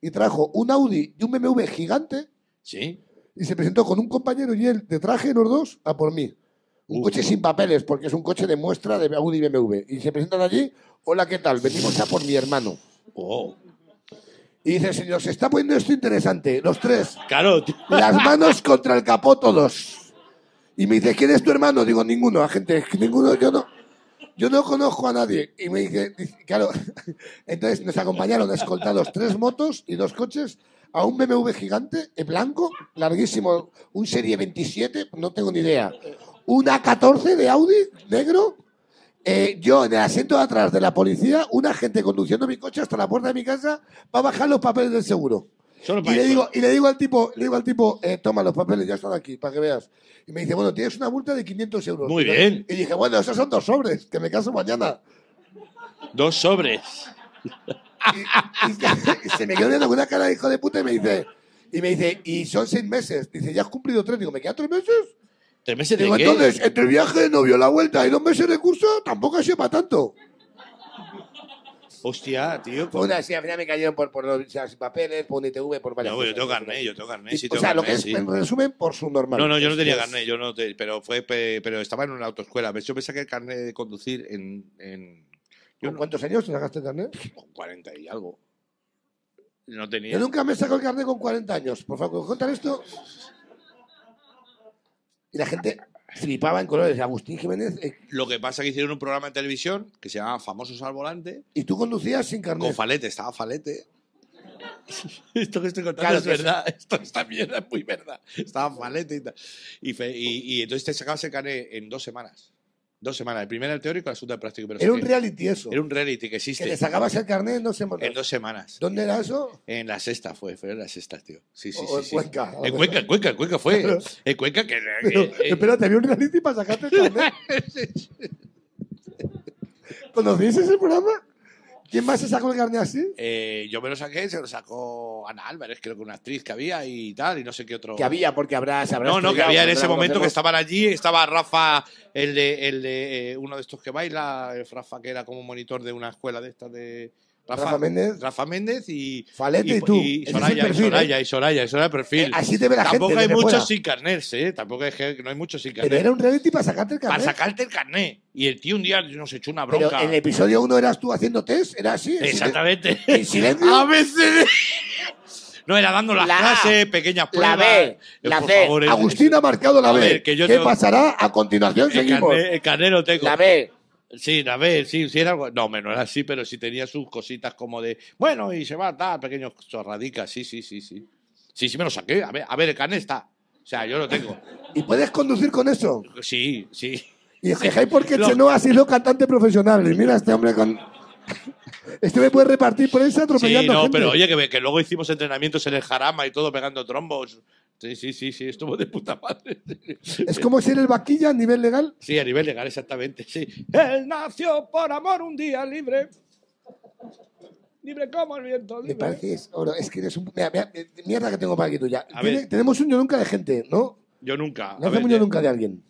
Speaker 2: y trajo un Audi y un BMW gigante
Speaker 1: sí.
Speaker 2: y se presentó con un compañero y él de traje los dos a por mí. Un
Speaker 1: Uf.
Speaker 2: coche sin papeles, porque es un coche de muestra de Audi y BMW. Y se presentan allí, hola, ¿qué tal? Venimos a por mi hermano.
Speaker 1: Oh.
Speaker 2: Y dice, señor, se está poniendo esto interesante. Los tres,
Speaker 1: Claro, tío.
Speaker 2: las manos contra el capó todos. Y me dice, ¿quién es tu hermano? Digo, ninguno, agente, ninguno, yo no, yo no conozco a nadie. Y me dice, dice, claro, entonces nos acompañaron escoltados tres motos y dos coches a un BMW gigante, en blanco, larguísimo, un Serie 27, no tengo ni idea. Una 14 de Audi, negro, eh, yo en el asiento de atrás de la policía, un agente conduciendo mi coche hasta la puerta de mi casa para bajar los papeles del seguro.
Speaker 1: Solo
Speaker 2: Y le digo, y le digo al tipo, le digo al tipo, eh, toma los papeles, ya están aquí, para que veas. Y me dice, bueno, tienes una multa de 500 euros.
Speaker 1: Muy bien.
Speaker 2: Y dije, bueno, esos son dos sobres, que me caso mañana.
Speaker 1: Dos sobres.
Speaker 2: Y, y se me quedó viendo con una cara de hijo de puta y me dice, y me dice, y son seis meses. Dice, ¿ya has cumplido tres? Digo, ¿me quedan tres meses?
Speaker 1: ¿Tres meses de
Speaker 2: Digo,
Speaker 1: qué?
Speaker 2: entonces, entre el viaje novio, la vuelta y dos meses de curso, tampoco ha sido para tanto.
Speaker 1: Hostia, tío.
Speaker 2: Fue una, sí, al final me cayeron por, por los sin papeles, por un ITV, por varias
Speaker 1: No, yo
Speaker 2: cosas.
Speaker 1: tengo carnet, yo tengo carnet. Sí,
Speaker 2: o
Speaker 1: tengo
Speaker 2: sea, lo
Speaker 1: carnet,
Speaker 2: que es,
Speaker 1: sí.
Speaker 2: en resumen, por su normal.
Speaker 1: No, no, yo no tenía carnet, yo no te- pero fue, pe- pero estaba en una autoescuela. Yo me saqué el carnet de conducir en, en yo
Speaker 2: ¿Con
Speaker 1: no-
Speaker 2: cuántos años te sacaste el carnet?
Speaker 1: con 40 y algo. No tenía.
Speaker 2: Yo nunca me saco el carnet con 40 años. Por favor, contar esto. Y la gente flipaba en colores. Agustín Jiménez. eh,
Speaker 1: Lo que pasa es que hicieron un programa de televisión que se llamaba Famosos al Volante.
Speaker 2: y tú conducías sin
Speaker 1: Con
Speaker 2: carnet.
Speaker 1: Falete, estaba Falete. Esto que estoy contando
Speaker 2: Claro
Speaker 1: es
Speaker 2: que sí.
Speaker 1: verdad. Esto, esta mierda es muy verdad. Estaba Falete y tal. Y, fe- y, y entonces te sacabas el carnet en dos semanas. Dos semanas. El primero el teórico, el segundo el práctico. Pero
Speaker 2: Era un
Speaker 1: que-
Speaker 2: reality eso.
Speaker 1: Era un reality que
Speaker 2: Que
Speaker 1: existe.
Speaker 2: le sacabas el carnet no sé
Speaker 1: En dos semanas.
Speaker 2: ¿Dónde era eso?
Speaker 1: En la sexta fue, fue en la sexta, tío. Sí, sí,
Speaker 2: O
Speaker 1: sí.
Speaker 2: en
Speaker 1: sí.
Speaker 2: Cuenca.
Speaker 1: En Cuenca, en Cuenca, en Cuenca fue. En Cuenca que.
Speaker 2: Pero,
Speaker 1: que- eh,
Speaker 2: espérate, había un reality para sacarte el carnet. ¿Conocíais ese programa? ¿Quién más se sacó el carnet así?
Speaker 1: eh, yo me lo saqué, se lo sacó Ana Álvarez, creo que una actriz que había y tal, y no sé qué otro.
Speaker 2: Que había, porque habrá. se habrá
Speaker 1: No, no, que había en ese momento que estaban allí. Estaba Rafa, el de, el de eh, uno de estos que baila, el Rafa que era como monitor de una escuela de estas de.
Speaker 2: Rafa Méndez.
Speaker 1: Rafa Méndez y.
Speaker 2: Falete y tú.
Speaker 1: Y Soraya, y
Speaker 2: perfil,
Speaker 1: Soraya,
Speaker 2: ¿eh?
Speaker 1: y Soraya, y Soraya, perfil.
Speaker 2: Eh, así te ve la
Speaker 1: Tampoco
Speaker 2: gente
Speaker 1: hay muchos
Speaker 2: fuera.
Speaker 1: sin carnet, ¿eh? Tampoco es que no hay muchos sin
Speaker 2: Pero
Speaker 1: carnet.
Speaker 2: era un reality para sacarte el
Speaker 1: Para
Speaker 2: carnet.
Speaker 1: sacarte el carnet. Y el tío un día nos echó una
Speaker 2: Pero
Speaker 1: bronca.
Speaker 2: en el episodio 1 eras tú haciendo test, era así. en
Speaker 1: Exactamente.
Speaker 2: En silencio.
Speaker 1: A veces. No, era dando las
Speaker 2: La
Speaker 1: clases, pequeñas
Speaker 2: La
Speaker 1: pruebas.
Speaker 2: B,
Speaker 1: Eh,
Speaker 2: la
Speaker 1: por
Speaker 2: C.
Speaker 1: favor,
Speaker 2: Agustín ha marcado la
Speaker 1: A
Speaker 2: B.
Speaker 1: ver, que yo
Speaker 2: ¿Qué
Speaker 1: tengo-
Speaker 2: pasará? A continuación
Speaker 1: El
Speaker 2: seguimos.
Speaker 1: carnet, el carnet lo tengo.
Speaker 2: La B.
Speaker 1: Sí, la B, sí, sí era algo. No, no era así, pero sí tenía sus cositas como de. Bueno, y se va a dar pequeños chorradicas. Sí, sí, sí, sí. Sí, sí me lo saqué. A ver, a ver, el carnet está. O sea, yo lo tengo.
Speaker 2: ¿Y puedes conducir con eso?
Speaker 1: Sí, sí.
Speaker 2: Y fijáis porque
Speaker 1: Lo-
Speaker 2: Chenoa ha sido cantante profesional. Y mira este hombre con. Este me puede repartir prensa
Speaker 1: Sí,
Speaker 2: atropellando
Speaker 1: no,
Speaker 2: gente.
Speaker 1: pero oye, que, que luego hicimos entrenamientos en el jarama y todo pegando trombos. Sí, sí, sí, sí, estuvo de puta madre.
Speaker 2: Es como ser el vaquilla a nivel legal.
Speaker 1: Sí, a nivel legal, exactamente, sí. Él nació por amor un día libre. Libre como el viento,
Speaker 2: Me
Speaker 1: libre.
Speaker 2: pareces oro. Es que eres un. Mira, mira, mierda que tengo para aquí tuya.
Speaker 1: Ver.
Speaker 2: tenemos un yo nunca de gente, ¿no?
Speaker 1: Yo nunca.
Speaker 2: No hacemos yo
Speaker 1: de-
Speaker 2: nunca de alguien.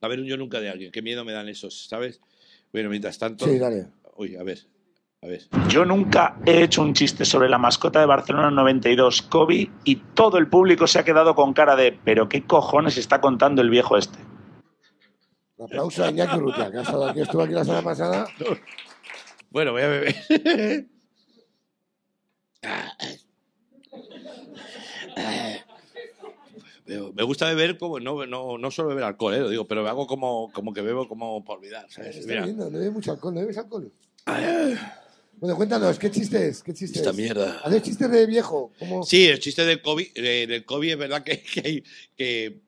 Speaker 1: A ver, un yo nunca de alguien. Qué miedo me dan esos, ¿sabes? Bueno, mientras tanto.
Speaker 2: Sí, dale.
Speaker 1: Uy, a ver. A ver.
Speaker 6: Yo nunca he hecho un chiste sobre la mascota de Barcelona 92, Kobe, y todo el público se ha quedado con cara de ¿pero qué cojones está contando el viejo este?
Speaker 2: Un aplauso a Iñaki Urrutia, que ha estado aquí, estuvo aquí la semana pasada.
Speaker 1: Bueno, voy a beber. Me gusta beber como no, no, no solo beber alcohol, ¿eh? lo digo, pero hago como, como que bebo como para olvidar, ¿sabes? Mira,
Speaker 2: no, no bebes mucho alcohol, ¿no bebes alcohol? Bueno, cuéntanos, ¿qué chiste es? ¿Qué chiste
Speaker 1: esta
Speaker 2: es?
Speaker 1: mierda.
Speaker 2: Haces chistes de viejo. ¿Cómo?
Speaker 1: Sí, el chiste del COVID, eh, del COVID es verdad que, que, que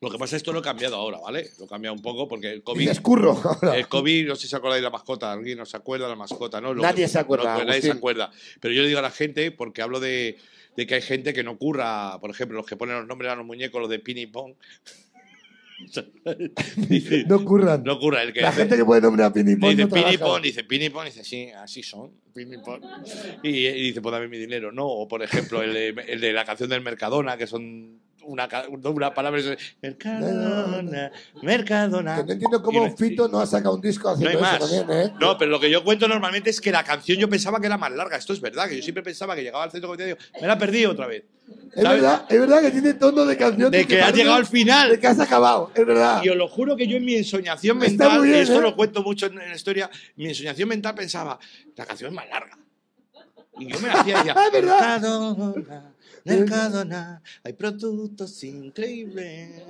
Speaker 1: lo que pasa es que esto lo he cambiado ahora, ¿vale? Lo he cambiado un poco porque el COVID,
Speaker 2: Dices curro ahora.
Speaker 1: el COVID, no sé si se acordáis de la mascota, alguien no se acuerda de la mascota, ¿no? Lo
Speaker 2: Nadie
Speaker 1: que-
Speaker 2: se acuerda,
Speaker 1: nadie se acuerda. Pero yo le digo a la gente, porque hablo de, de que hay gente que no curra, por ejemplo, los que ponen los nombres a los muñecos, los de pin y pong. Dice,
Speaker 2: No curran.
Speaker 1: no el que
Speaker 2: la
Speaker 1: hace-
Speaker 2: gente que puede nombrar a Pinipón
Speaker 1: dice
Speaker 2: no
Speaker 1: pin y
Speaker 2: trabaja.
Speaker 1: pong, dice pin y pong, dice sí, así son, pin y. Y, dice, pues dame mi dinero, ¿no? O por ejemplo, el de, el de la canción del Mercadona, que son una, una palabra, Mercadona, Mercadona.
Speaker 2: Que no entiendo cómo Fito no ha sacado un disco
Speaker 1: no
Speaker 2: haciendo
Speaker 1: hay
Speaker 2: eso
Speaker 1: más.
Speaker 2: también, ¿eh?
Speaker 1: No, pero lo que yo cuento normalmente es que la canción yo pensaba que era más larga. Esto es verdad, que yo siempre pensaba que llegaba al centro comercial y digo, me la perdí otra vez.
Speaker 2: Es verdad, es verdad que tiene tono de canción
Speaker 1: De que has
Speaker 2: parece
Speaker 1: llegado al final.
Speaker 2: De que has acabado, es verdad.
Speaker 1: Y os lo juro que yo en mi ensoñación
Speaker 2: Está
Speaker 1: mental,
Speaker 2: bien,
Speaker 1: y esto
Speaker 2: ¿eh?
Speaker 1: lo cuento mucho en, en la historia, mi ensoñación mental pensaba, la canción es más larga. Y yo me la hacía y decía,
Speaker 2: Es verdad.
Speaker 1: Mercadona, hay productos increíbles,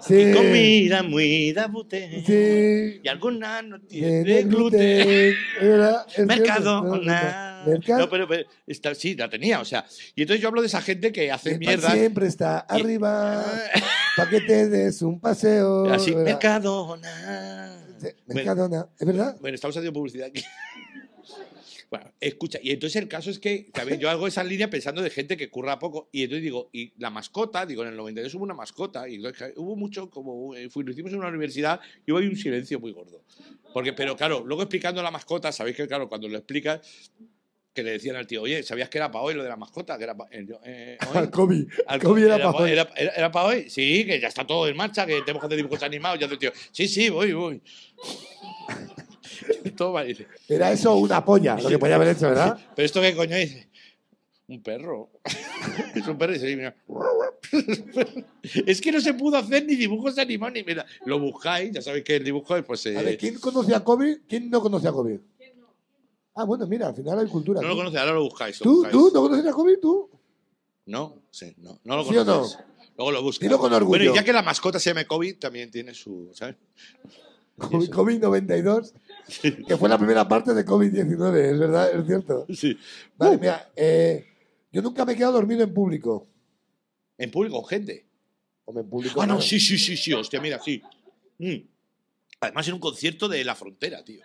Speaker 2: Sí.
Speaker 1: y comida muy de bute,
Speaker 2: Sí.
Speaker 1: y algunas no
Speaker 2: Tiene
Speaker 1: tienen gluten. Mercadona.
Speaker 2: Mercado.
Speaker 1: No, pero, pero está, sí, la tenía, o sea. Y entonces yo hablo de esa gente que hace mierda.
Speaker 2: siempre está arriba para que te des un paseo.
Speaker 1: Así,
Speaker 2: verdad.
Speaker 1: Mercadona.
Speaker 2: Sí,
Speaker 1: Bueno,
Speaker 2: Mercadona, ¿es verdad?
Speaker 1: bueno, estamos haciendo publicidad aquí. Bueno, escucha, y entonces el caso es que también yo hago esa línea pensando de gente que curra poco, y entonces digo, y la mascota, digo, en el 92 hubo una mascota, y hubo mucho, como eh, fui- lo hicimos en una universidad, y hubo un silencio muy gordo. Porque, pero claro, luego explicando la mascota, sabéis que, claro, cuando lo explicas, que le decían al tío, oye, ¿sabías que era para hoy lo de la mascota? Que era pa- eh, eh, hoy".
Speaker 2: Al COVID.
Speaker 1: Al-
Speaker 2: COVID era
Speaker 1: era,
Speaker 2: pa' hoy.
Speaker 1: era, era- era pa' hoy. Sí, que ya está todo en marcha, que tenemos que hacer dibujos animados. Ya el tío, sí, sí, voy, voy. Toma, dice.
Speaker 2: Era eso una polla, lo que podía haber hecho, ¿verdad?
Speaker 1: Pero esto qué coño dice. Un perro. es un perro y se mira. es que no se pudo hacer ni dibujos animados ni mira. Lo buscáis, ya sabéis que el dibujo es pues. Eh...
Speaker 2: A ¿quién conocía a Kobe? ¿Quién no conocía a Kobe? Ah, bueno, mira, al final hay cultura.
Speaker 1: No lo conoces, ahora lo buscáis.
Speaker 2: ¿Tú, ¿Tú no conoces a Kobe? ¿Tú?
Speaker 1: No, sí, no, no lo
Speaker 2: ¿Sí conoces. No?
Speaker 1: Luego lo buscas.
Speaker 2: Dilo con orgullo.
Speaker 1: Bueno, ya que la mascota se llama Kobe, también tiene su. ¿Sabes?
Speaker 2: Kobe, Kobe 92 que fue la primera parte de COVID-19, es verdad, es cierto.
Speaker 1: Sí.
Speaker 2: Vale, uh. mira, eh, yo nunca me he quedado dormido en público.
Speaker 1: ¿En público gente?
Speaker 2: Hombre, en público.
Speaker 1: Ah, no, sí, sí, sí, sí, hostia, mira, sí. Mm. Además, en un concierto de La Frontera, tío.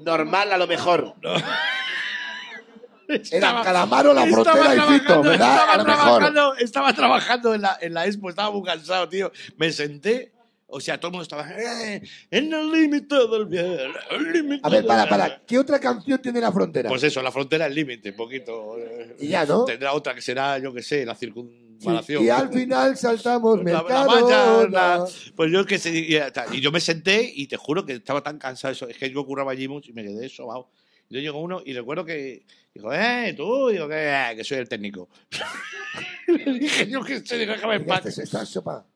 Speaker 2: Normal, a lo mejor. Era Calamaro, La Frontera y Fito, ¿verdad?
Speaker 1: Estaba,
Speaker 2: a lo mejor.
Speaker 1: Trabajando, estaba trabajando en la, en la expo, estaba muy cansado, tío. Me senté o sea, todo el mundo estaba "Eh, en el límite del bien, el límite
Speaker 2: A ver, para,
Speaker 1: bien".
Speaker 2: para. ¿Qué otra canción tiene La Frontera?
Speaker 1: Pues eso, La Frontera es límite, un poquito. eh.
Speaker 2: y ya, ¿no?
Speaker 1: Tendrá otra que será, yo qué sé, la
Speaker 2: Sí,
Speaker 1: circunvalación.
Speaker 2: Y al final saltamos
Speaker 1: La- la mañana. Pues yo que sé, y, y yo me senté y te juro que estaba tan cansado eso. Es que yo curraba allí mucho y me quedé sobao. Y luego llegó uno y recuerdo que dijo, eh, tú, digo que, "Eh, que soy el técnico. Le dije yo que sé, déjame en paz.
Speaker 2: Esta sopa.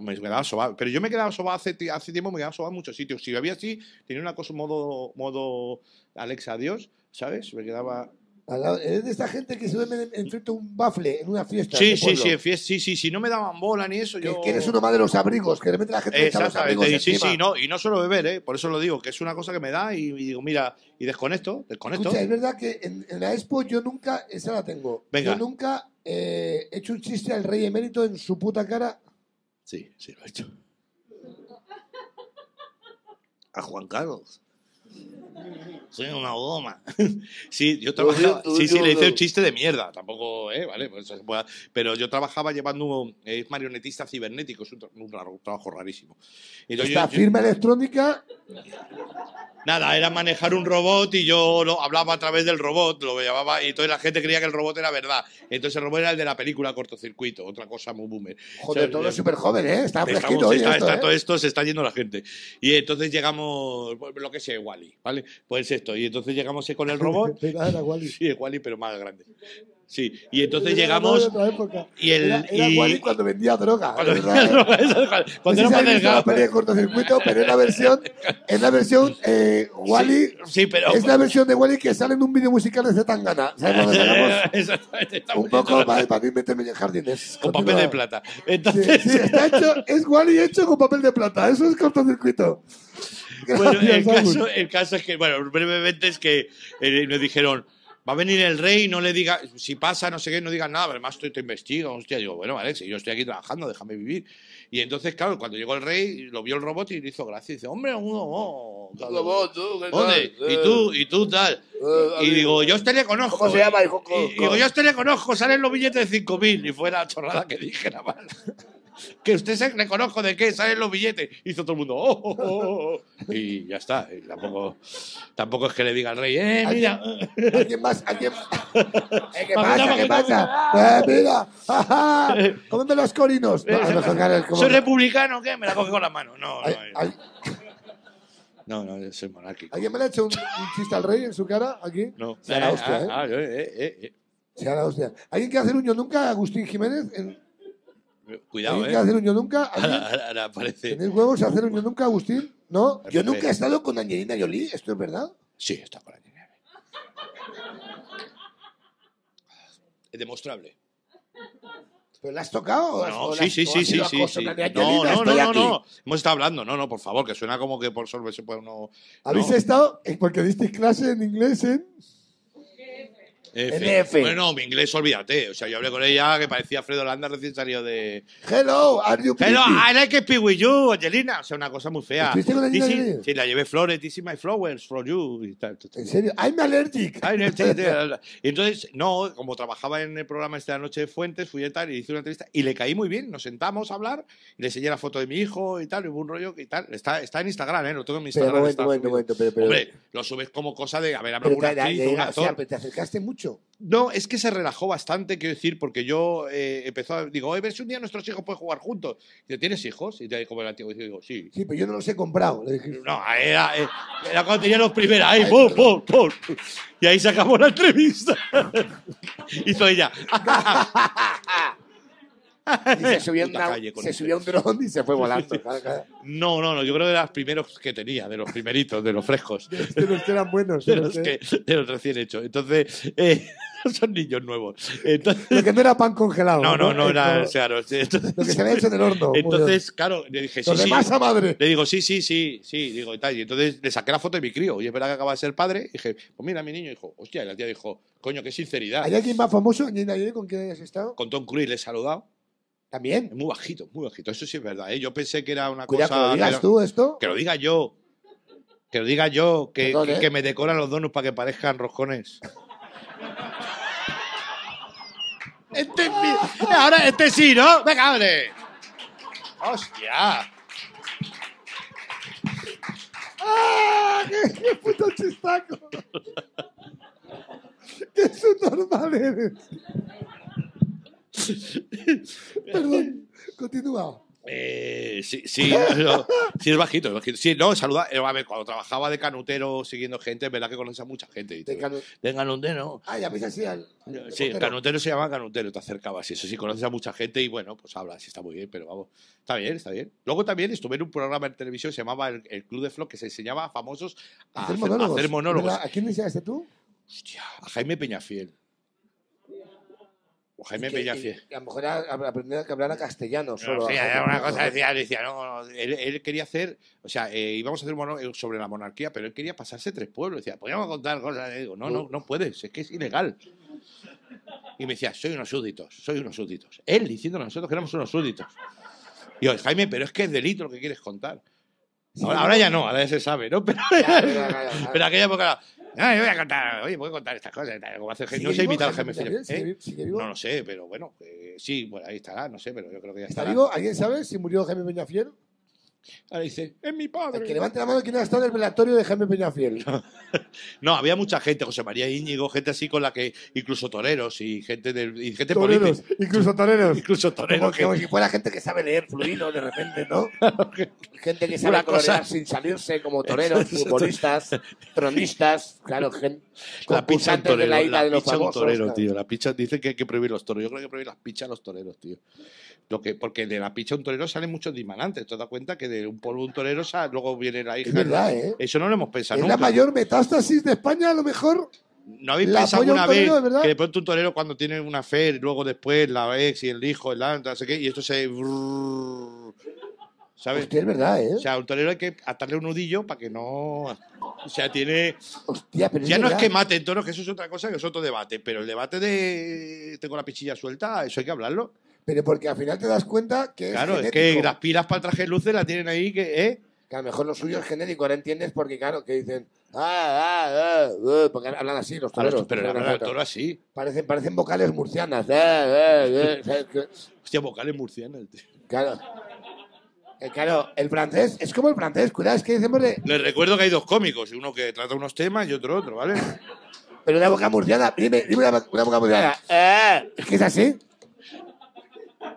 Speaker 1: Me quedaba sobado. Pero yo me quedaba sobado hace, hace tiempo, me quedaba sobado en muchos sitios. Si había así, tenía una cosa modo, modo Alexa Dios, ¿sabes? Me quedaba.
Speaker 2: Eres de esta gente que se duerme enfrente a un bafle en una fiesta.
Speaker 1: Sí,
Speaker 2: de
Speaker 1: sí,
Speaker 2: pueblo.
Speaker 1: sí, en fiesta, sí, sí, sí, no me daban bola ni eso. Yo...
Speaker 2: que eres uno más de los abrigos, que de repente la gente echa los abrigos
Speaker 1: y sí,
Speaker 2: encima.
Speaker 1: sí, no, y no solo beber, ¿eh? por eso lo digo, que es una cosa que me da y, y digo, mira, y desconecto, desconecto.
Speaker 2: Escucha, es verdad que en, en la Expo yo nunca, esa la tengo,
Speaker 1: Venga.
Speaker 2: yo nunca eh, he hecho un chiste al rey emérito en su puta cara.
Speaker 1: Sí, sí, lo he hecho. A Juan Carlos. Soy una goma. Sí, yo trabajaba. Sí, sí, le hice un chiste de mierda. Tampoco, ¿eh? Vale, pues Pero yo trabajaba llevando. un- Es marionetista cibernético, es un, tra- un tra- trabajo rarísimo. Entonces
Speaker 2: Esta
Speaker 1: yo-
Speaker 2: firma electrónica,
Speaker 1: Nada, era manejar un robot y yo lo, hablaba a través del robot, lo llamaba, y entonces la gente creía que el robot era verdad. Entonces el robot era el de la película Cortocircuito, otra cosa muy boomer.
Speaker 2: joder,
Speaker 1: ¿Sabes?
Speaker 2: todo es súper joven, ¿eh? Está fresquito hoy
Speaker 1: está,
Speaker 2: esto,
Speaker 1: está
Speaker 2: ¿eh?
Speaker 1: todo esto, se está yendo la gente. Y entonces llegamos, pues, lo que sé, Wally, ¿vale? Pues esto, y entonces llegamos con el robot.
Speaker 2: A Wally.
Speaker 1: Sí, Wally, pero más grande. Sí, y entonces
Speaker 2: Era
Speaker 1: llegamos
Speaker 2: otra época.
Speaker 1: y el-
Speaker 2: Era, era
Speaker 1: y-
Speaker 2: Wally cuando vendía droga.
Speaker 1: cuando, cuando
Speaker 2: no sé
Speaker 1: era
Speaker 2: si
Speaker 1: más
Speaker 2: peli de cortocircuito, pero es la versión, es la versión eh, Wally,
Speaker 1: Sí, pero
Speaker 2: es la versión de Wally que sale en un vídeo musical de Zetangana. ¿Sabes Un poco para, para mí meterme en jardines.
Speaker 1: con papel de plata. Entonces,
Speaker 2: sí, está hecho, es Wally hecho con papel de plata. Eso es cortocircuito.
Speaker 1: Bueno, caso, el caso es que, bueno, brevemente es que eh, nos dijeron, va a venir el rey, no le diga, si pasa, no sé qué, no digas nada, además tú te investigo, hostia, digo, bueno, vale, si yo estoy aquí trabajando, déjame vivir. Y entonces, claro, cuando llegó el rey, lo vio el robot y le hizo gracia, y dice, hombre, uno, oh, claro. ¿Dónde? Y tú, y tú tal. Y digo, yo a este le conozco.
Speaker 2: ¿Cómo se llama, hijo?
Speaker 1: Y digo, yo a este le conozco, salen los billetes de 5.000. Y fue la chorrada que dije, nada más. Que usted se le conozco de qué, salen los billetes. Hizo todo el mundo, oh, oh, oh. Y ya está. Y tampoco, tampoco es que le diga al rey, eh, mira.
Speaker 2: ¿Alguien más? ¿Alguien Eh, ¿Qué pasa? ¿Qué pasa? Eh, mira. ¡Ajá! Cómeme los corinos. No,
Speaker 1: ¿Soy republicano qué? Me la coge con la mano. No, no,
Speaker 2: ay,
Speaker 1: no, no, yo soy monárquico.
Speaker 2: ¿Alguien me le ha hecho un, un chiste al rey en su cara? ¿Aquí?
Speaker 1: No.
Speaker 2: Se hará hostia, ¿eh?
Speaker 1: Ah, yo, eh, eh, eh.
Speaker 2: Se hará hostia. ¿Alguien quiere hacer un yo nunca, Agustín Jiménez? En-
Speaker 1: Cuidado,
Speaker 2: ¿Alguien
Speaker 1: eh.
Speaker 2: quiere hacer un yo nunca?
Speaker 1: Ahora, ahora- ahora aparece.
Speaker 2: ¿Tenéis huevos a hacer un yo nunca, Agustín? ¿No? Yo nunca he estado con Angelina Jolie, ¿esto es verdad?
Speaker 1: Sí, está con la niña. Es demostrable.
Speaker 2: ¿Pero la has tocado?
Speaker 1: No, sí, sí, sí, sí, sí, sí.
Speaker 2: Angelina,
Speaker 1: No, no, no, no, no. Hemos estado hablando. No, no, por favor, que suena como que por se puede uno.
Speaker 2: ¿Habéis estado? Porque disteis clase en inglés en...
Speaker 1: F.
Speaker 2: NF.
Speaker 1: Bueno, mi inglés, olvídate. O sea, yo hablé con ella que parecía Fredo Landa recién salido de.
Speaker 2: Hello, are you
Speaker 1: Hello? I like to speak with you, Angelina. O sea, una cosa muy fea.
Speaker 2: ¿Estuviste con Angelina
Speaker 1: This is-
Speaker 2: Jolie?
Speaker 1: Sí, la llevé flores. This is my flowers for you. y tal, tal, tal.
Speaker 2: ¿En serio? I'm allergic.
Speaker 1: Ay, no, sí, sí, Y entonces, no, como trabajaba en el programa de la noche de Fuentes, fui a tal y hice una entrevista y le caí muy bien. Nos sentamos a hablar y le enseñé la foto de mi hijo y tal, y hubo un rollo y tal. Está, está en Instagram, ¿eh? Lo tengo en mi
Speaker 2: Pero,
Speaker 1: Instagram.
Speaker 2: momento,
Speaker 1: está
Speaker 2: momento,
Speaker 1: subido.
Speaker 2: momento, pero... pero
Speaker 1: Hombre, lo subes como cosa de, a ver, habla
Speaker 2: pero
Speaker 1: una
Speaker 2: te-
Speaker 1: actriz o un
Speaker 2: o sea,
Speaker 1: actor.
Speaker 2: pero te acercaste mucho.
Speaker 1: No, es que se relajó bastante, quiero decir, porque yo eh, empezó a, digo, oye, ver si un día nuestros hijos pueden jugar juntos. Y ¿tienes hijos? Y te como el antiguo, y digo, sí.
Speaker 2: Sí, pero yo no los he comprado. Le dije,
Speaker 1: No, era, eh, era cuando tenía los primeros, ahí, pum, pum, pum. Y ahí se acabó la entrevista. Hizo ella.
Speaker 2: y se subió, en una-
Speaker 1: calle con
Speaker 2: se
Speaker 1: este.
Speaker 2: subió un dron y se fue volando.
Speaker 1: No, no, no, yo creo de los primeros que tenía, de los primeritos, de los frescos,
Speaker 2: De los que eran buenos.
Speaker 1: de los,
Speaker 2: los
Speaker 1: que,
Speaker 2: que-
Speaker 1: de los recién hechos. Entonces, eh, son niños nuevos. Entonces,
Speaker 2: Lo que no era pan congelado.
Speaker 1: no, no, no, era,
Speaker 2: Esto-
Speaker 1: claro, entonces,
Speaker 2: Lo que se había hecho en el horno.
Speaker 1: entonces, claro, le dije, sí, sí.
Speaker 2: masa madre.
Speaker 1: Le digo, sí, sí, sí, sí, digo, y tal. Y entonces le saqué la foto de mi crío. Y es verdad que acaba de ser padre. Y dije, pues mira, mi niño. Dijo, hostia, y la tía dijo, coño, qué sinceridad.
Speaker 2: ¿Hay alguien más famoso? ¿Angelina Jolie con quién hayas estado?
Speaker 1: Con Tom Cruise le he saludado.
Speaker 2: También.
Speaker 1: Es muy bajito, muy bajito. Eso sí es verdad, ¿eh? Yo pensé que era una
Speaker 2: Cuidado, que
Speaker 1: cosa...
Speaker 2: lo digas
Speaker 1: era-
Speaker 2: tú esto.
Speaker 1: Que lo diga yo. Que lo diga yo. Que,
Speaker 2: Perdón,
Speaker 1: que,
Speaker 2: ¿eh?
Speaker 1: que me decoran los donuts para que parezcan roscones. Este es mi- Ahora, este sí, ¿no? Venga, hombre. ¡Hostia!
Speaker 2: ¡Ah! ¡Qué, qué puto chistaco! ¡Qué subnormal eres! Perdón, continúa.
Speaker 1: Eh, sí, sí, no, sí, es bajito, es bajito. Sí, no, saluda. eh, A ver, cuando trabajaba de canutero siguiendo gente, es verdad que conoces a mucha gente. y
Speaker 2: De
Speaker 1: te-
Speaker 2: Canu-
Speaker 1: De canutero.
Speaker 2: Ah, ya ves así al.
Speaker 1: Sí,
Speaker 2: Pero-
Speaker 1: canutero se llama canutero, te acercabas y eso sí, conoces a mucha gente y bueno, pues hablas y está muy bien, pero vamos, está bien, está bien. Luego también estuve en un programa en televisión que se llamaba El, el Club de Flow, que se enseñaba a famosos a
Speaker 2: hacer
Speaker 1: a hacer monólogos.
Speaker 2: ¿Verdad? ¿A quién le enseñaste tú?
Speaker 1: Hostia, a Jaime Peñafiel. O Jaime
Speaker 2: Y que-
Speaker 1: Peñafiel.
Speaker 2: a lo mejor aprender que hablara castellano
Speaker 1: No,
Speaker 2: solo.
Speaker 1: sí, era una cosa, decía, decía, no, él, él quería hacer, o sea, eh, íbamos a hacer un monólogo sobre la monarquía, pero él quería pasarse tres pueblos. Decía, podríamos contar cosas. Digo, no, no, no puedes, es que es ilegal. Y me decía, soy unos súbditos, soy unos súbditos. Él diciéndonos nosotros que éramos unos súbditos. Y yo, Jaime, pero es que es delito lo que quieres contar. Ahora, ahora ya no, ahora ya se sabe, ¿no? Pero,
Speaker 2: ya.
Speaker 1: pero aquella época, no, yo voy a contar, oye, voy a contar estas cosas. Como hace,
Speaker 2: ¿Sigue
Speaker 1: no sé
Speaker 2: vivo
Speaker 1: imitar a
Speaker 2: Jaime ¿Sigue
Speaker 1: ¿eh? No lo sé, pero bueno, eh, sí, bueno, ahí estará, no sé, pero yo creo que ya
Speaker 2: ¿Está
Speaker 1: estará.
Speaker 2: vivo? ¿Alguien sabe si murió Jaime Peñafiel?
Speaker 1: Ahora dice, es mi padre.
Speaker 2: Que levante la mano quien ha estado en el velatorio de Jaime Peñafiel.
Speaker 1: No, había mucha gente, José María Íñigo, gente así con la que, incluso toreros y gente del, y gente
Speaker 2: Toreros,
Speaker 1: política.
Speaker 2: incluso toreros.
Speaker 1: Incluso toreros.
Speaker 2: como
Speaker 1: que-
Speaker 2: si fuera gente que sabe leer fluido de repente, ¿no? gente que sabe
Speaker 1: cosa-
Speaker 2: colorear sin salirse, como toreros, futbolistas, tronistas, claro, gen-
Speaker 1: La pizza
Speaker 2: de la
Speaker 1: torero,
Speaker 2: isla
Speaker 1: la
Speaker 2: de los
Speaker 1: pizza torero, tío. La pizza dice que hay que prohibir los toros. Yo creo que prohibir las pizzas a los toreros, tío. Lo que, porque de la pizza a un torero salen muchos dimanantes. ¿Te das cuenta que de un polvo un torero sale- luego viene la hija?
Speaker 2: Es verdad, ¿eh?
Speaker 1: Eso no lo hemos pensado
Speaker 2: Es
Speaker 1: nunca.
Speaker 2: la mayor metástasis de España, a lo mejor.
Speaker 1: ¿No habéis
Speaker 2: la
Speaker 1: pensado
Speaker 2: polla a un
Speaker 1: alguna vez
Speaker 2: verdad?
Speaker 1: que de pronto un torero cuando tiene una fe, y luego después la ex y el hijo, el no sé qué, y esto se... ¿Sabes?
Speaker 2: Hostia, es verdad, ¿eh?
Speaker 1: O sea, un torero hay que atarle un nudillo para que no... O sea, tiene...
Speaker 2: Hostia, pero
Speaker 1: Ya no es
Speaker 2: verdad.
Speaker 1: que maten toros, que eso es otra cosa, que es otro debate, pero el debate de tengo la pichilla suelta, eso hay que hablarlo.
Speaker 2: Pero porque al final te das cuenta que
Speaker 1: Claro,
Speaker 2: es
Speaker 1: es que las pilas para el traje de luces la tienen ahí que, ¿eh?
Speaker 2: Que a lo mejor lo suyo es genético, ahora entiendes porque, claro, que dicen, ah, ah, ah, ah", porque hablan así los toreros.
Speaker 1: pero
Speaker 2: no
Speaker 1: el
Speaker 2: falta.
Speaker 1: toro así.
Speaker 2: parecen, parecen vocales murcianas. eh, eh, eh.
Speaker 1: Hostia, vocales murcianas. tío.
Speaker 2: Claro. Eh, claro, el francés es como el francés, cuidado, es que decimos de.
Speaker 1: Les recuerdo que hay dos cómicos, uno que trata unos temas y otro otro, ¿vale?
Speaker 2: Pero una boca murciana, dime, dime una, una boca murciana. Eh, es que es así.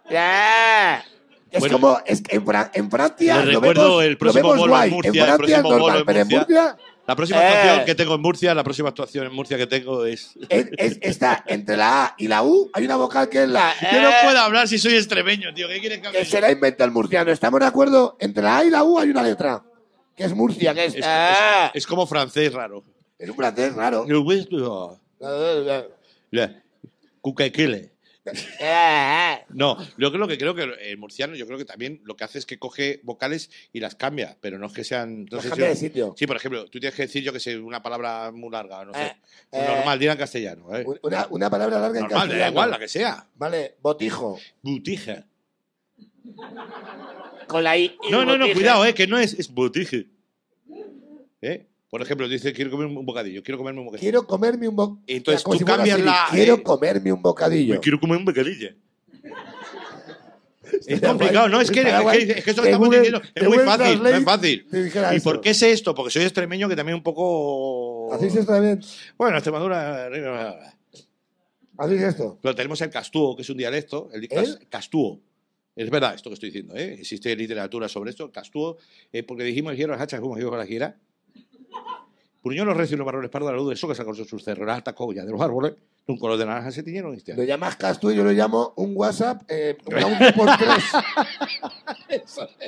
Speaker 2: Eh. Es
Speaker 1: Bueno.
Speaker 2: como, es que en, Fra- en Francia.
Speaker 1: Les recuerdo
Speaker 2: vemos-
Speaker 1: el próximo bolo en. Murcia,
Speaker 2: Francia es
Speaker 1: próximo bolo
Speaker 2: normal,
Speaker 1: en
Speaker 2: pero en
Speaker 1: Murcia. La próxima
Speaker 2: Eh.
Speaker 1: actuación que tengo en Murcia, la próxima actuación en Murcia que tengo es...
Speaker 2: es- es- está entre la A y la U, hay una vocal que es la.
Speaker 1: Yo no
Speaker 2: eh,
Speaker 1: puedo hablar si soy extremeño, tío. ¿Qué quieres que
Speaker 2: Que se la inventa el murciano. ¿Estamos de acuerdo? Entre la A y la U hay una letra. Que es Murcia, que es.
Speaker 1: Es, es- es como francés raro.
Speaker 2: es un francés raro.
Speaker 1: Cucaquele. No, yo creo que creo que el murciano, yo creo que también lo que hace es que coge vocales y las cambia, pero no es que sean. No sé si-
Speaker 2: cambia de sitio.
Speaker 1: Sí, por ejemplo, tú tienes que decir, yo que sé, una palabra muy larga, no sé.
Speaker 2: Eh, eh,
Speaker 1: normal, dila en castellano, ¿eh?
Speaker 2: Una, una palabra larga en
Speaker 1: Normal, da
Speaker 2: castellano.
Speaker 1: igual, la que sea.
Speaker 2: Vale, botijo.
Speaker 1: Butija.
Speaker 2: Con la I.
Speaker 1: No, no, no, cuidado, ¿eh? Que no es, es botije. ¿Eh? Por ejemplo, dice, quiero comer un bocadillo, quiero comerme un bocadillo.
Speaker 2: Quiero comerme un bocadillo.
Speaker 1: Entonces tú cambias la-
Speaker 2: Quiero
Speaker 1: eh,
Speaker 2: comerme un bocadillo.
Speaker 1: Quiero comer un bocadillo. Es complicado, ¿no? Es que, es que, es que estamos
Speaker 2: Google-
Speaker 1: diciendo es muy fácil, no es fácil. ¿Y
Speaker 2: esto.
Speaker 1: por qué sé esto? Porque soy extremeño que también un poco...
Speaker 2: ¿Hacéis esto también?
Speaker 1: Bueno, Extremadura...
Speaker 2: ¿Hacéis esto?
Speaker 1: Pero tenemos el castúo, que es un dialecto. El, cas- castúo. Es verdad esto que estoy diciendo, ¿eh? Existe literatura sobre esto. El castúo, eh, porque dijimos, hierro, hachas, como digo, la gira. Puñó los recios, los barrones pardos, la luz de eso que sacó sus cerros, las altas cogollas de los árboles, de un color de naranja se tiñeron este
Speaker 2: Lo llamas Castú y yo lo llamo un WhatsApp eh, uno por tres.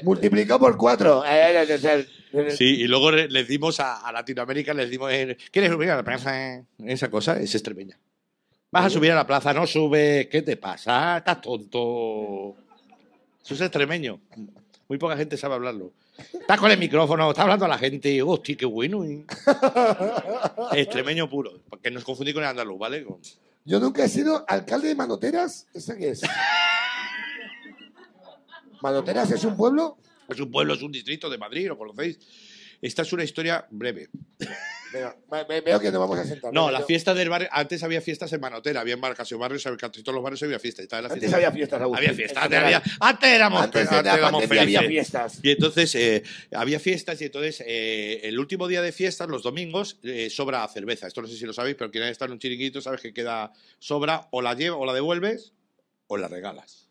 Speaker 2: Multiplicado por cuatro. Eh, eh, eh,
Speaker 1: Sí, y luego le- les dimos a, a Latinoamérica, les dimos, ¿quieres subir a la plaza? Esa cosa es extremeña. Vas a subir a la plaza, no subes, ¿qué te pasa? Estás tonto. Eso es extremeño. Muy poca gente sabe hablarlo. Estás con el micrófono, está hablando a la gente, hostia, qué bueno. eh". Extremeño puro, porque nos confundí con el andaluz, ¿vale? Con-
Speaker 2: Yo nunca he sido alcalde de Manoteras. ¿Ese qué es? ¿Manoteras es un pueblo?
Speaker 1: Es un pueblo, es un distrito de Madrid, ¿lo conocéis? Esta es una historia breve.
Speaker 2: Venga, ve- ve- veo que nos vamos a sentar.
Speaker 1: No,
Speaker 2: Venga,
Speaker 1: la
Speaker 2: yo-
Speaker 1: fiesta del barrio. Antes había fiestas en Manotera, había en Barcasio Barrios, en casi todos los barrios había fiesta. Estaba la
Speaker 2: Antes
Speaker 1: fiesta.
Speaker 2: había fiestas, Agustín.
Speaker 1: Había fiestas, antes, había- antes éramos,
Speaker 2: Antes de
Speaker 1: antes
Speaker 2: la
Speaker 1: éramos
Speaker 2: pandemia había
Speaker 1: felices.
Speaker 2: fiestas.
Speaker 1: Y entonces eh, había fiestas y entonces eh, el último día de fiestas, los domingos, eh, sobra cerveza. Esto no sé si lo sabéis, pero quien estado en un chiringuito sabes que queda sobra o la lleva o la devuelves o la regalas.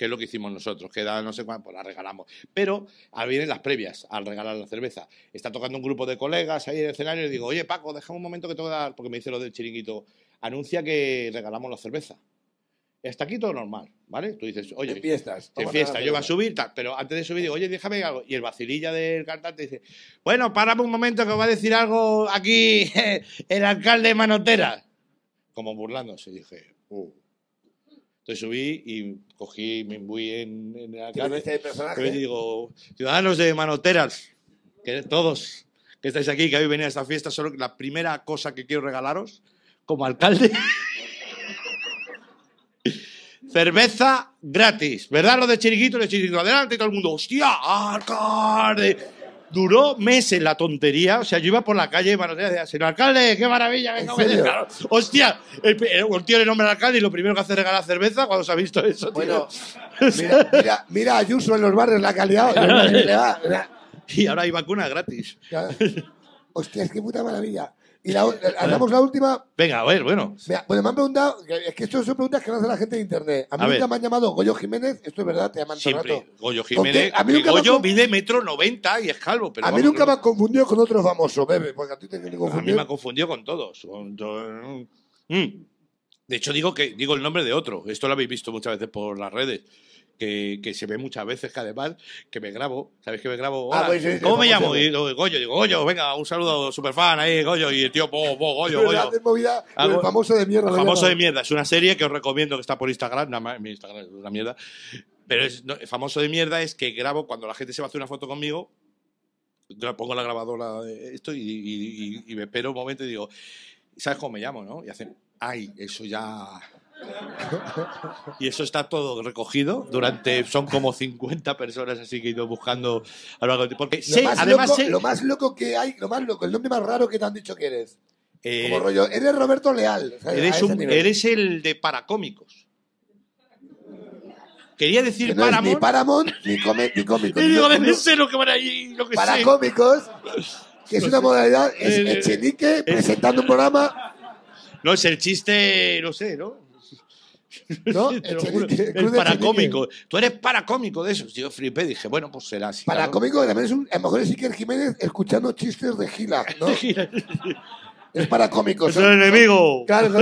Speaker 1: Que es lo que hicimos nosotros, queda no sé cuánto, pues la regalamos. Pero ahora vienen las previas al regalar la cerveza. Está tocando un grupo de colegas ahí en el escenario y digo, oye Paco, déjame un momento que tengo que dar, porque me dice lo del chiringuito, anuncia que regalamos la cerveza. Hasta aquí todo normal, ¿vale? Tú dices, oye,
Speaker 2: En fiestas.
Speaker 1: en fiesta, yo iba a subir, tal, pero antes de subir digo, oye, déjame algo. Y el vacililla del cantante dice, bueno, párame un momento que os va a decir algo aquí el alcalde de Manotera. Como burlándose, dije, uh. Entonces subí y cogí, me imbuí en, en el
Speaker 2: ¿Quién
Speaker 1: alcalde.
Speaker 2: es este personaje?
Speaker 1: Y digo, ciudadanos de Manoteras, que todos que estáis aquí, que habéis venido a esta fiesta, solo la primera cosa que quiero regalaros, como alcalde, cerveza gratis. ¿Verdad lo de chiringuito? De chiringuito adelante y todo el mundo, hostia, alcalde. Duró meses la tontería, o sea, yo iba por la calle de Manoteras y decía, señor alcalde, qué maravilla, venga, venga". Hostia, el, el- tío le nombra al alcalde y lo primero que hace es regalar cerveza cuando se ha visto eso, tío.
Speaker 2: Bueno, mira, mira, mira Ayuso en los barrios, la calidad.
Speaker 1: Y ahora hay vacuna gratis.
Speaker 2: Hostia, es que puta maravilla. Y la, hacemos la última.
Speaker 1: Venga, a ver, bueno.
Speaker 2: Mira, bueno, me han preguntado, es que esto son preguntas que no hace la gente de internet. A mí
Speaker 1: A
Speaker 2: nunca
Speaker 1: ver.
Speaker 2: me han llamado Goyo Jiménez, esto es verdad, te llaman
Speaker 1: Siempre.
Speaker 2: rato.
Speaker 1: Goyo. Jiménez.
Speaker 2: A mí nunca me
Speaker 1: Goyo
Speaker 2: con-
Speaker 1: mide metro noventa y es calvo. Pero
Speaker 2: a mí
Speaker 1: vamos,
Speaker 2: nunca me han confundido con otro famoso, bebé, porque a ti te tienen que
Speaker 1: A mí me ha confundido con todos. con Mm. De hecho, digo que digo el nombre de otro. Esto lo habéis visto muchas veces por las redes. Que, que se ve muchas veces que además que me grabo, ¿sabes que me grabo?
Speaker 2: Ah, pues sí,
Speaker 1: ¿Cómo me llamo? Y digo, Goyo, digo, Goyo, venga, un saludo superfan ahí, Goyo, y el tío, bo, bo, Goyo. Goyo.
Speaker 2: Movida el famoso de mierda.
Speaker 1: El famoso de mierda. Es una serie que os recomiendo que está por Instagram. Nada más, mi Instagram es una mierda. Pero es, no, el famoso de mierda es que grabo cuando la gente se va a hacer una foto conmigo. Pongo la grabadora de esto y, y- y- y me espero un momento y digo, ¿sabes cómo me llamo? ¿no? Y hacen, ay, eso ya. Y eso está todo recogido durante. Son como 50 personas así que he ido buscando a lo largo de- Porque
Speaker 2: Lo,
Speaker 1: sé,
Speaker 2: más
Speaker 1: además
Speaker 2: loco,
Speaker 1: sé.
Speaker 2: lo más loco que hay, lo más loco, el nombre más raro que te han dicho que eres.
Speaker 1: eh,
Speaker 2: Como rollo, eres Roberto Leal.
Speaker 1: Eres,
Speaker 2: ese
Speaker 1: un-
Speaker 2: nivel.
Speaker 1: eres el de paracómicos. Quería decir
Speaker 2: que no es ni
Speaker 1: Paramount.
Speaker 2: Paramount ni, come- ni cómico.
Speaker 1: y digo,
Speaker 2: No,
Speaker 1: debe
Speaker 2: no,
Speaker 1: ser lo que van ahí, lo que
Speaker 2: para
Speaker 1: sé.
Speaker 2: cómicos, que es una modalidad, es
Speaker 1: Eh,
Speaker 2: Echenique presentando un programa,
Speaker 1: No, es el chiste, no sé, ¿no?
Speaker 2: ¿No?
Speaker 1: El
Speaker 2: de
Speaker 1: paracómico. Tú eres paracómico de esos. Yo flipé, dije, bueno, pues será así.
Speaker 2: Para
Speaker 1: claro.
Speaker 2: cómico también es un, a lo mejor es Iker Jiménez escuchando chistes de Gila, ¿no? es para cómicos.
Speaker 1: Es el enemigo.
Speaker 2: Claro.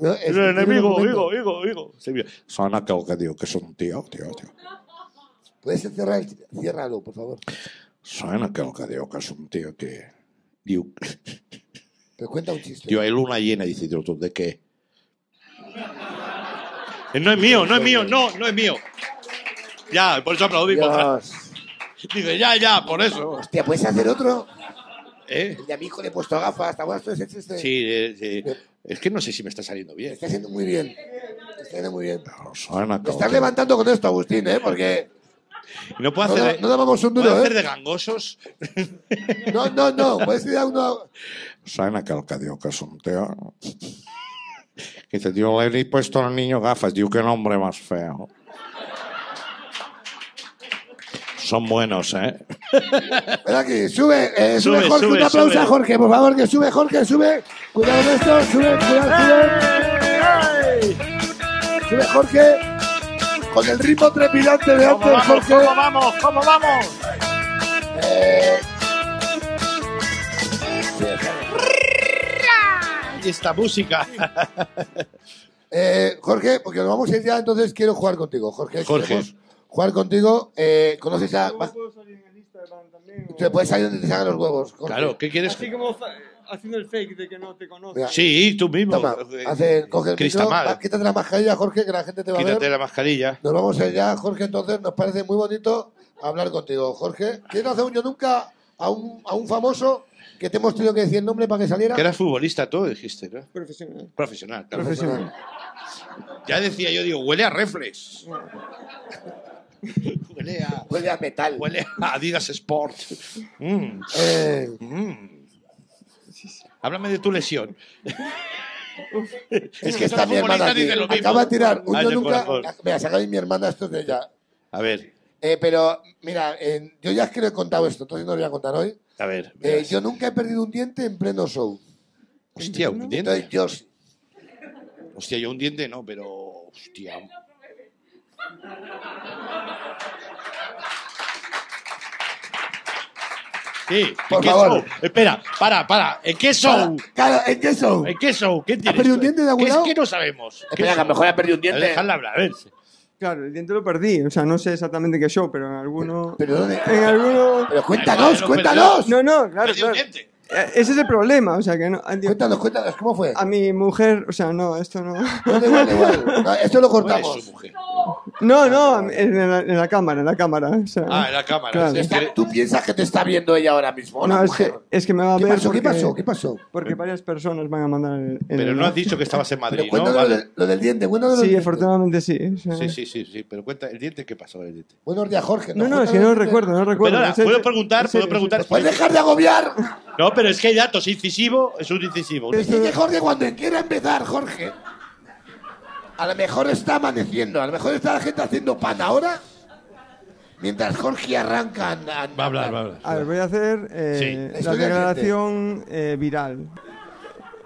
Speaker 2: No,
Speaker 1: Es el enemigo,
Speaker 2: momento.
Speaker 1: higo, higo, higo. Se vio. Son aquel que digo que es un tío, tío, tío.
Speaker 2: Puedes cerrar, el- ciérralo, por favor.
Speaker 1: Son aquel que digo que es un tío que... Digo,
Speaker 2: Pero cuenta un chiste.
Speaker 1: Tío, hay luna llena, dice tío, ¿tú de qué? Eh, No es mío, no es mío, no, no es mío. Ya, por eso aplaudimos.
Speaker 2: Dios.
Speaker 1: Dice, ya, ya, por eso.
Speaker 2: Hostia, ¿puedes hacer otro?
Speaker 1: ¿Eh?
Speaker 2: El de a mi hijo le he puesto gafas. ¿Te acuerdas tú ese chiste?
Speaker 1: Sí, eh, sí. Es que no sé si me está saliendo bien.
Speaker 2: Está haciendo muy bien. Está haciendo muy bien. Te estás levantando con esto, Agustín, ¿eh? Porque
Speaker 1: No puedo
Speaker 2: no,
Speaker 1: hacer, de,
Speaker 2: no dábamos un
Speaker 1: ¿puedo
Speaker 2: duro,
Speaker 1: hacer
Speaker 2: ¿eh?
Speaker 1: de gangosos.
Speaker 2: No, no, no. Puedes ir a uno...
Speaker 1: ¿Saben aquel que dice, tío, le he puesto al niño gafas. Digo, qué nombre más feo. Son buenos, ¿eh?
Speaker 2: Ven aquí, sube, eh, sube,
Speaker 1: Sube,
Speaker 2: Jorge,
Speaker 1: sube,
Speaker 2: un aplauso
Speaker 1: sube.
Speaker 2: a Jorge, por favor, que sube Jorge, sube. Cuidado con esto, sube, cuidado, sube. Sube Jorge, con el ritmo trepidante de antes, Jorge.
Speaker 1: vamos? ¿Cómo vamos?
Speaker 2: Eh,
Speaker 1: esta música.
Speaker 2: eh, Jorge, porque nos vamos a ir ya, entonces quiero jugar contigo, Jorge.
Speaker 1: Jorge.
Speaker 2: Jugar contigo, eh, conoces a...
Speaker 4: Puedo salir en Instagram también. o-
Speaker 2: Te puedes salir donde te salgan los huevos. Jorge.
Speaker 1: Claro, ¿qué quieres?
Speaker 4: Así como haciendo el fake de que no te conozco.
Speaker 1: Sí, tú mismo.
Speaker 2: Toma, hace, coge el micro, quítate la mascarilla, Jorge, que la gente te va a
Speaker 1: Quítate
Speaker 2: ver.
Speaker 1: la mascarilla.
Speaker 2: Nos vamos a ir ya, Jorge, entonces nos parece muy bonito hablar contigo. Jorge, ¿quieres hacer un yo nunca a un, a un famoso que te hemos tenido que decir el nombre para que saliera?
Speaker 1: Que eras futbolista tú, dijiste, ¿no?
Speaker 4: Profesional.
Speaker 1: Profesional, claro.
Speaker 4: Profesional.
Speaker 1: Ya decía yo, digo, huele a reflex. huele a...
Speaker 2: Huele a metal.
Speaker 1: Huele a Adidas Sport. Mm,
Speaker 2: Eh,
Speaker 1: mm. Háblame de tu lesión.
Speaker 2: es que está mi hermana aquí.
Speaker 1: dice lo mismo.
Speaker 2: Acaba de tirar un yo nunca. Mira, saca ahí mi hermana, esto es de ella.
Speaker 1: A ver,
Speaker 2: Eh, pero, mira, eh, yo ya es que lo he contado esto, entonces no lo voy a contar hoy.
Speaker 1: A ver.
Speaker 2: Eh, yo nunca he perdido un diente en pleno show.
Speaker 1: Hostia, un
Speaker 2: Entonces,
Speaker 1: diente.
Speaker 2: yo sí.
Speaker 1: Hostia, yo un diente no, pero. Hostia. Sí, ¿en
Speaker 2: Por
Speaker 1: qué
Speaker 2: favor.
Speaker 1: show? Espera, para, para. ¿En qué show?
Speaker 2: Claro, ¿en qué show?
Speaker 1: ¿En qué show? ¿Qué tienes?
Speaker 2: perdido un diente de algún
Speaker 1: ¿Qué es que no sabemos? ¿Qué
Speaker 2: Espera, que a lo mejor ha perdido un diente.
Speaker 1: Dejadla hablar, a ver.
Speaker 4: Claro, el diente lo perdí. O sea, no sé exactamente qué show, pero en alguno.
Speaker 2: ¿Pero dónde?
Speaker 4: En alguno.
Speaker 2: Pero cuéntanos, cuéntanos.
Speaker 4: No, no, claro, claro. Eh, Ese es el problema. O sea, que no.
Speaker 2: Cuéntanos, cuéntanos, ¿cómo fue?
Speaker 4: A mi mujer, o sea, no, esto no.
Speaker 2: No, da igual, da igual. No, esto lo
Speaker 1: ¿Cuál es
Speaker 2: cortamos.
Speaker 1: su mujer?
Speaker 4: No, no, en la, en la cámara, en la cámara. o sea.
Speaker 1: Ah, en la cámara.
Speaker 4: Claro.
Speaker 1: Es que-
Speaker 2: ¿Tú piensas que te está viendo ella ahora mismo? la
Speaker 4: No, es que,
Speaker 2: mujer?
Speaker 4: es que me va a
Speaker 2: ¿Qué
Speaker 4: ver.
Speaker 2: pasó? ¿Qué
Speaker 4: porque-
Speaker 2: pasó? ¿Qué pasó?
Speaker 4: Porque varias personas van a mandar el. el
Speaker 1: Pero no
Speaker 4: enlace.
Speaker 1: has dicho que estabas en
Speaker 2: Pero
Speaker 1: Madrid, ¿no?
Speaker 2: cuéntanos lo,
Speaker 1: Vale.
Speaker 2: del- lo del diente. Cuéntanos lo
Speaker 4: Sí, afortunadamente sí. o sea-
Speaker 1: Sí, sí, sí, sí. Pero cuenta, ¿el diente qué pasó? El diente?
Speaker 2: Buenos días, Jorge.
Speaker 4: No, no, es que no recuerdo, no recuerdo.
Speaker 1: Perdona, ¿puedo preguntar?
Speaker 4: en serio,
Speaker 1: ¿Puedo preguntar?
Speaker 2: ¿Puedes dejar de agobiar?
Speaker 1: No, pero es que hay datos. Incisivo es un incisivo.
Speaker 2: Es que Jorge, cuando quiera empezar, Jorge, a lo mejor está amaneciendo, a lo mejor está la gente haciendo pan ahora Mientras Jorge arranca...
Speaker 1: Va a hablar, va a hablar.
Speaker 4: A ver, voy a hacer eh,
Speaker 1: Sí.
Speaker 4: la declaración eh, viral.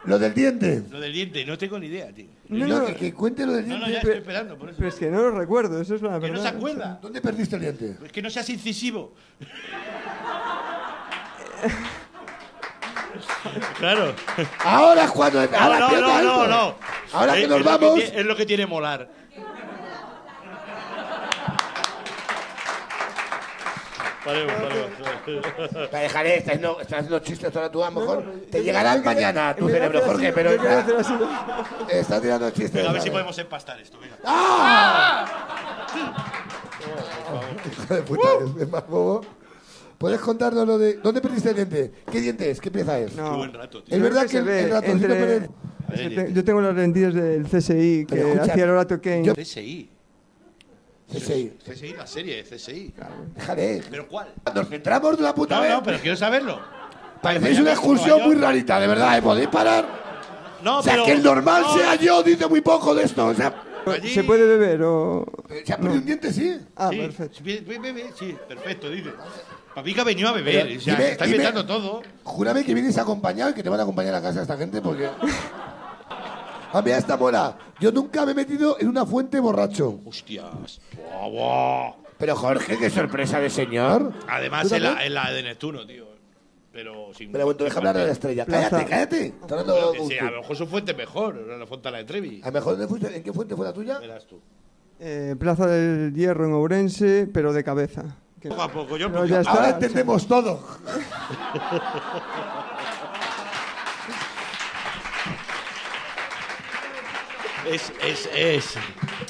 Speaker 2: Lo del diente.
Speaker 1: Lo del diente, no tengo ni idea, tío.
Speaker 4: No,
Speaker 2: No,
Speaker 4: no,
Speaker 2: que, que cuente lo del
Speaker 1: No,
Speaker 2: diente.
Speaker 1: no, ya estoy esperando, por eso.
Speaker 4: pero es que no lo recuerdo, eso es la
Speaker 1: Que
Speaker 4: verdad.
Speaker 1: no se acuerda.
Speaker 2: ¿Dónde perdiste el diente?
Speaker 1: Es que no seas incisivo. claro.
Speaker 2: Ahora es cuando...
Speaker 1: No,
Speaker 2: ahora
Speaker 1: no, no, no, no.
Speaker 2: Ahora que nos
Speaker 1: es lo
Speaker 2: vamos...
Speaker 1: es lo que tiene molar. Paremos, paremos.
Speaker 2: Te dejaré, estás haciendo, estás haciendo chistes ahora tú, a lo mejor. te llegarán
Speaker 4: yo quería-
Speaker 2: mañana a tu cerebro, Jorge, pero
Speaker 4: yo quería
Speaker 2: ya
Speaker 4: hacer así.
Speaker 2: está tirando chistes.
Speaker 1: Venga, a ver si
Speaker 2: ¿vale?
Speaker 1: podemos empastar esto. Venga.
Speaker 2: ¡Ah! Hijo de puta, es más bobo. ¿Puedes contarnos lo de. ¿Dónde perdiste el diente? ¿Qué diente es? ¿Qué pieza es?
Speaker 4: No.
Speaker 1: Qué buen rato, tío.
Speaker 2: Es verdad que,
Speaker 4: se
Speaker 2: el, el ratoncito
Speaker 4: entre-
Speaker 2: Pérez-
Speaker 4: es que te- yo tengo las lentillas del CSI que
Speaker 2: escucha,
Speaker 4: hacía el Orato
Speaker 2: yo-
Speaker 1: CSI.
Speaker 2: CSI.
Speaker 1: CSI, la serie de CSI.
Speaker 2: Déjale.
Speaker 1: ¿Pero cuál?
Speaker 2: Nos centramos de una puta
Speaker 1: No,
Speaker 2: vez.
Speaker 1: no, pero quiero saberlo.
Speaker 2: Parecéis una excursión muy rarita, de verdad, ¿eh? ¿Podéis parar?
Speaker 1: No,
Speaker 2: o sea,
Speaker 1: pero.
Speaker 2: que el normal
Speaker 1: no,
Speaker 2: sea yo, dice muy poco de esto. O sea,
Speaker 1: allí-
Speaker 4: ¿Se puede beber o...?
Speaker 2: se ha perdido un diente, sí.
Speaker 4: Ah,
Speaker 1: Sí,
Speaker 4: perfecto.
Speaker 1: Be- be- bebe, sí, perfecto, dice. Papica venido a beber.
Speaker 2: Pero
Speaker 1: o sea,
Speaker 2: dime-
Speaker 1: se está
Speaker 2: dime-
Speaker 1: inventando todo.
Speaker 2: Júrame que vienes acompañado y que te van a acompañar a casa esta gente porque. Ah, mira esta mola. Yo nunca me he metido en una fuente borracho.
Speaker 1: Hostias. Buah, buah.
Speaker 2: Pero Jorge, qué sorpresa de señor.
Speaker 1: Además,
Speaker 2: ¿Tú
Speaker 1: es la, de Neptuno, tío. Pero sin.
Speaker 2: Pero bueno, deja hablar de la estrella.
Speaker 4: Plaza.
Speaker 2: Cállate, cállate. Está hablando
Speaker 1: Bueno, que
Speaker 2: con
Speaker 1: sí, a lo mejor su fuente es mejor, la Fontana de Trevi.
Speaker 2: A lo mejor, ¿dónde fuiste? ¿en qué fuente fue la tuya?
Speaker 1: Verás tú.
Speaker 4: Eh, Plaza del Hierro en Ourense, pero de cabeza. Que-
Speaker 1: Poco a poco, yo
Speaker 4: Pero ya está.
Speaker 2: Ahora entendemos todo.
Speaker 1: Es, es, es.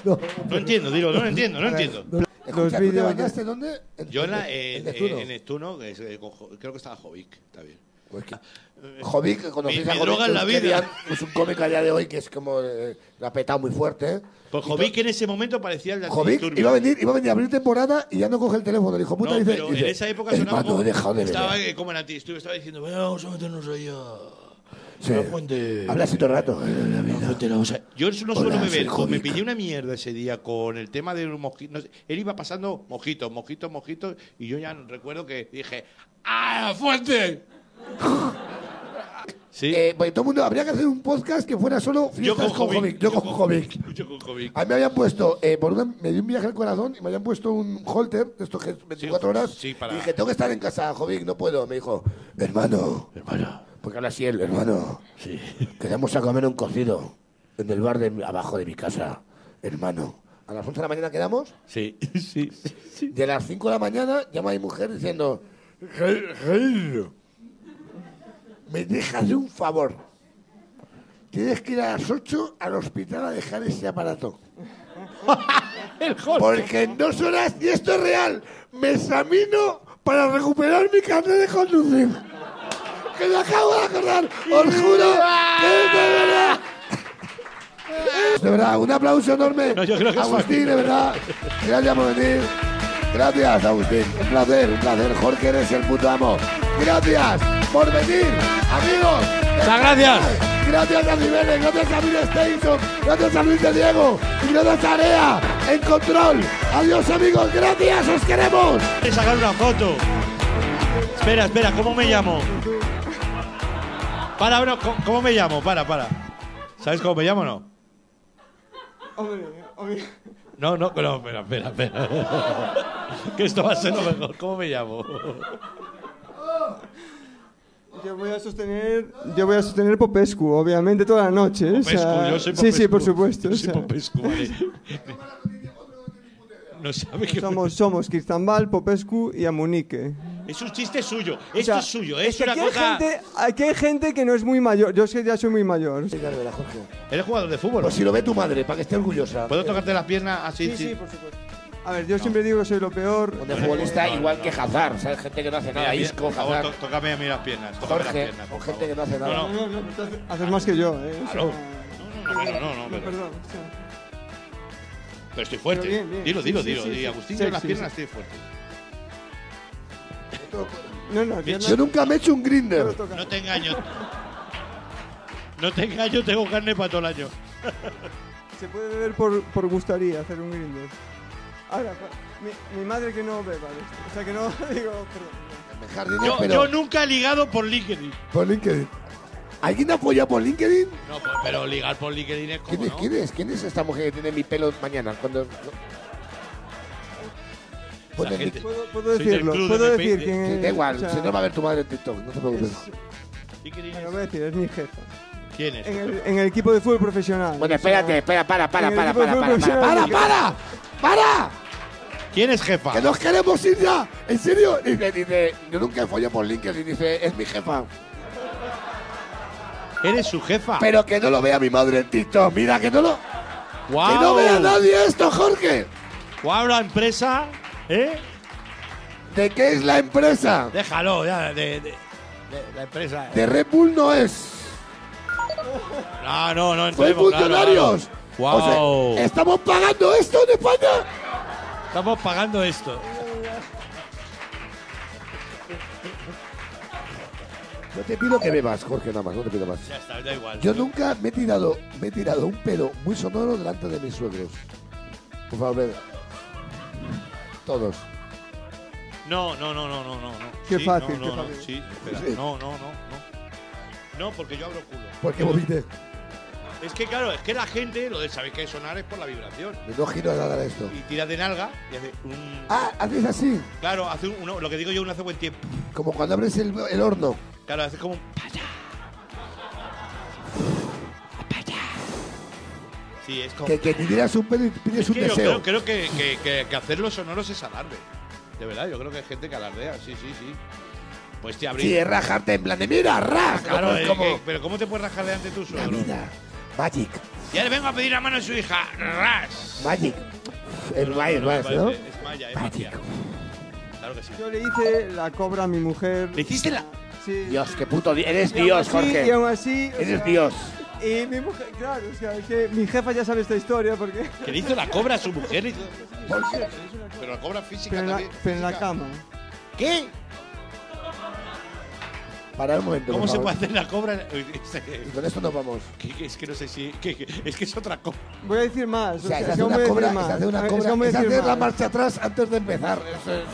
Speaker 2: No.
Speaker 1: No entiendo, digo, no lo entiendo, no entiendo.
Speaker 2: Escucha, ¿tú te bañaste dónde? En-
Speaker 1: Yo en, la,
Speaker 2: en-
Speaker 1: en,
Speaker 2: Neptuno.
Speaker 1: en Neptuno, que es, eh, creo que estaba Jovic, está bien.
Speaker 2: Pues que- Jovic, que conocéis
Speaker 1: Mi-
Speaker 2: a
Speaker 1: mi
Speaker 2: Jovic,
Speaker 1: droga en la vida.
Speaker 2: querían- Es un cómico a día de hoy que es como. eh, lo ha petado muy fuerte. ¿eh?
Speaker 1: Pues Jovic en ese momento parecía el de
Speaker 2: Jovic iba a venir, iba a venir a abrir temporada y ya no coge el teléfono. El hijo puta
Speaker 1: No,
Speaker 2: dice.
Speaker 1: pero
Speaker 2: dice,
Speaker 1: en esa época sonaba como,
Speaker 2: he dejado de
Speaker 1: estaba eh, como en Antidisturbios, estaba diciendo, "Venga, vamos a meternos ahí a...
Speaker 2: Sí.
Speaker 1: la fuente.
Speaker 2: Habla así todo el rato.
Speaker 1: La fuente, o sea, yo no suelo
Speaker 2: Hola, soy
Speaker 1: beber, me
Speaker 2: Jovic.
Speaker 1: pillé una mierda ese día con el tema de los mojitos. no sé, él iba pasando mojitos, mojitos, mojitos, y yo ya recuerdo que dije, ¡Ah, la fuente! sí,
Speaker 2: Eh, pues todo el mundo, habría que hacer un podcast que fuera solo
Speaker 1: yo
Speaker 2: fiestas
Speaker 1: con Jovic.
Speaker 2: Yo con Jovic.
Speaker 1: Yo con Jovic.
Speaker 2: A mí me habían puesto, eh, por una, me dio un viaje al corazón y me habían puesto un holter de estos que es 24 horas.
Speaker 1: sí, para-
Speaker 2: Y dije, tengo que estar en casa, Jovic, no puedo. Me dijo, hermano,
Speaker 1: Hermano,
Speaker 2: porque habla así él, hermano,
Speaker 1: sí.
Speaker 2: quedamos a comer un cocido en el bar de abajo de mi casa, hermano. A las 11 de la mañana quedamos,
Speaker 1: Sí, sí, sí.
Speaker 2: de las 5 de la mañana llama mi mujer diciendo, "Jair, Jair, me dejas de un favor. Tienes que ir a las 8 al hospital a dejar ese aparato. Porque en dos horas, y esto es real, me examino para recuperar mi carnet de conducir. Que me acabo de acordar, os juro que es de verdad. De verdad, un aplauso enorme.
Speaker 1: No, yo creo que es
Speaker 2: Agustín, de verdad. Gracias por venir. Gracias, Agustín. Un placer, un placer. Jorge, eres el puto amo. Gracias por venir, amigos.
Speaker 1: Muchas gracias.
Speaker 2: Gracias a Jiménez, gracias a Bill Station, gracias a Luis de Diego y gracias a Area en control. Adiós, amigos. Gracias, os queremos.
Speaker 1: Voy a sacar una foto. Espera, espera, ¿cómo me llamo? Para, bro, ¿cómo, cómo me llamo? Para, para. ¿Sabes cómo me llamo o no?
Speaker 4: Hombre, hombre.
Speaker 1: No, no, no, espera, espera, espera. que esto va a ser lo mejor. ¿Cómo me llamo?
Speaker 4: Yo voy a sostener, yo voy a sostener Popescu, obviamente toda la noche. o sea,
Speaker 1: Popescu, yo soy
Speaker 4: Sí, sí,
Speaker 1: Popescu.
Speaker 4: por supuesto.
Speaker 1: Yo
Speaker 4: o
Speaker 1: soy
Speaker 4: sea,
Speaker 1: Popescu, vale. No sabe que...
Speaker 4: somos, somos Cristambal, Popescu y Amunique.
Speaker 1: Es un chiste suyo. Esto
Speaker 4: O sea,
Speaker 1: es suyo.
Speaker 4: es
Speaker 1: Es
Speaker 4: que
Speaker 1: una
Speaker 4: aquí,
Speaker 1: cosa...
Speaker 4: hay gente, aquí hay gente que no es muy mayor. Yo sé que ya soy muy mayor.
Speaker 1: ¿Eres jugador de fútbol?
Speaker 2: Pues si lo ve tu madre, para que esté orgullosa.
Speaker 1: ¿Puedo tocarte las piernas así?
Speaker 4: Sí, sí, por supuesto. A ver, yo siempre digo que soy lo peor.
Speaker 2: De futbolista igual que Hazard, ¿sabes? Gente que no hace nada.
Speaker 1: mira,
Speaker 2: Isco,
Speaker 1: por favor,
Speaker 2: Hazard.
Speaker 1: tócame a mí las piernas. Tócame las
Speaker 2: Jorge,
Speaker 1: piernas,
Speaker 2: con
Speaker 1: por
Speaker 2: gente que no hace nada.
Speaker 1: No, no,
Speaker 4: No, no, no, haces- más que yo, ¿eh? O sea,
Speaker 1: Claro. No, no, no, no, no,
Speaker 4: no,
Speaker 1: pero,
Speaker 4: perdón. o sea,
Speaker 1: pero estoy fuerte.
Speaker 4: Pero bien, bien.
Speaker 1: Dilo, dilo,
Speaker 4: sí,
Speaker 1: dilo.
Speaker 4: sí, sí.
Speaker 1: Agustín,
Speaker 4: Sí,
Speaker 1: yo las piernas
Speaker 4: sí.
Speaker 1: estoy fuerte.
Speaker 4: No, no, yo no-
Speaker 2: Yo nunca me he hecho un grinder.
Speaker 1: No te engaño. No te engaño, tengo carne para todo el año.
Speaker 4: Se puede beber por, por gustaría hacer un grinder. Ahora, mi, mi madre que no beba esto. O sea, que no digo, perdón.
Speaker 2: Jardines,
Speaker 1: Yo,
Speaker 2: pero
Speaker 1: yo nunca he ligado por LinkedIn.
Speaker 2: por LinkedIn. ¿Alguien apoya por LinkedIn?
Speaker 1: No, pues, pero ligar por LinkedIn es como,
Speaker 2: ¿Quién es,
Speaker 1: ¿no?
Speaker 2: quién es? ¿Quién es esta mujer que tiene mi pelo mañana? Cuando... Pues
Speaker 1: gente.
Speaker 4: Puedo, decirlo,
Speaker 1: club
Speaker 4: puedo
Speaker 1: de
Speaker 4: decir es.
Speaker 2: Da igual,
Speaker 4: o sea,
Speaker 2: si no va a ver tu madre en TikTok, no te preocupes.
Speaker 4: es-
Speaker 1: es-
Speaker 4: voy a decir, es mi jefa.
Speaker 1: ¿Quién es?
Speaker 4: En el, en el equipo de fútbol profesional.
Speaker 2: Bueno, espérate, espera, para, para, para, para, para, para, para, para, para,
Speaker 1: ¿Quién es jefa?
Speaker 2: que nos queremos ir ya, en serio. Dice, dice, yo nunca he follado por LinkedIn, dice, es mi jefa.
Speaker 1: ¿Eres su jefa?
Speaker 2: Pero que no lo vea mi madre en TikTok, mira, que no lo, que no vea nadie esto, Jorge.
Speaker 1: ¡Guau, la empresa! ¿Eh?
Speaker 2: ¿De qué es la empresa?
Speaker 1: Déjalo, ya, de, de- de la empresa.
Speaker 2: De Red Bull no es.
Speaker 1: No, no, no
Speaker 2: Soy
Speaker 1: claro,
Speaker 2: funcionarios.
Speaker 1: claro.
Speaker 2: O sea,
Speaker 1: ¡Guau!
Speaker 2: ¿Estamos pagando esto en España?
Speaker 1: Estamos pagando esto.
Speaker 2: No te pido que bebas, Jorge, nada más, no te pido más.
Speaker 1: Ya está, da igual.
Speaker 2: Yo nunca me he tirado, me he tirado un pelo muy sonoro delante de mis suegros. Por favor, bebe. Todos.
Speaker 1: No, no, no, no, no, no. no.
Speaker 4: Qué
Speaker 1: Sí,
Speaker 4: fácil,
Speaker 1: no,
Speaker 4: qué
Speaker 1: no, no,
Speaker 4: fácil.
Speaker 1: Sí, espera.
Speaker 2: Sí.
Speaker 1: No, no, no, no. No, porque yo abro culo.
Speaker 2: ¿Por qué vomité?
Speaker 1: Es que claro, es que la gente lo de saber que sonar es por la vibración.
Speaker 2: No giro a nada de esto.
Speaker 1: Y tira de nalga y hace un.
Speaker 2: Ah, haces así,
Speaker 1: Claro, hace un, uno- lo que digo yo, uno hace buen tiempo.
Speaker 2: como cuando abres el, el horno.
Speaker 1: Claro, hace como un. Sí, es como.
Speaker 2: Que, que te tiras un pelo y pides
Speaker 1: Es
Speaker 2: un
Speaker 1: que yo
Speaker 2: deseo.
Speaker 1: creo, creo que, que, que, que hacerlo sonoros es alarde. De verdad, yo creo que hay gente que alardea, sí, sí, sí. Pues te abrí.
Speaker 2: Sí, es rajarte en plan de mira, raj.
Speaker 1: claro,
Speaker 2: como-
Speaker 1: es
Speaker 2: como
Speaker 1: que- pero ¿cómo te puedes rajar delante de tu
Speaker 2: la
Speaker 1: suegro?
Speaker 2: vida. Magic,
Speaker 1: Ya le vengo a pedir la mano a su hija. ¡Ras!
Speaker 2: magic. Es
Speaker 1: No,
Speaker 2: más,
Speaker 1: no, no,
Speaker 2: más,
Speaker 1: me
Speaker 2: ¿no?
Speaker 1: parece- Es maya, es magia. Claro que sí.
Speaker 4: Yo le hice la cobra a mi mujer.
Speaker 1: ¿Le hiciste la.?
Speaker 4: Sí.
Speaker 2: Dios, qué puto di- Eres
Speaker 4: Y aún
Speaker 2: Dios,
Speaker 4: así- Y
Speaker 2: Jorge.
Speaker 4: aún así. o
Speaker 2: Eres
Speaker 4: sea,
Speaker 2: Dios.
Speaker 4: Y mi mujer, claro, o sea, que mi jefa ya sabe esta historia porque.
Speaker 1: Que le hizo la cobra a su mujer. Pero la cobra física
Speaker 4: Pero en la,
Speaker 1: también.
Speaker 4: pero en la
Speaker 1: física.
Speaker 4: cama.
Speaker 1: ¿Qué?
Speaker 2: Para un momento.
Speaker 1: ¿Cómo
Speaker 2: por
Speaker 1: se
Speaker 2: favor.
Speaker 1: puede hacer la cobra?
Speaker 2: Y con esto nos vamos.
Speaker 1: que- que Es que no sé si. que- que- es que es otra cosa.
Speaker 4: Voy a decir más.
Speaker 2: O sea,
Speaker 4: es
Speaker 2: se hace una
Speaker 4: voy a decir
Speaker 2: cobra,
Speaker 4: más.
Speaker 2: se hace una
Speaker 4: Es
Speaker 2: cobra, es
Speaker 4: decir
Speaker 2: hacer la marcha atrás antes de empezar. Eso es-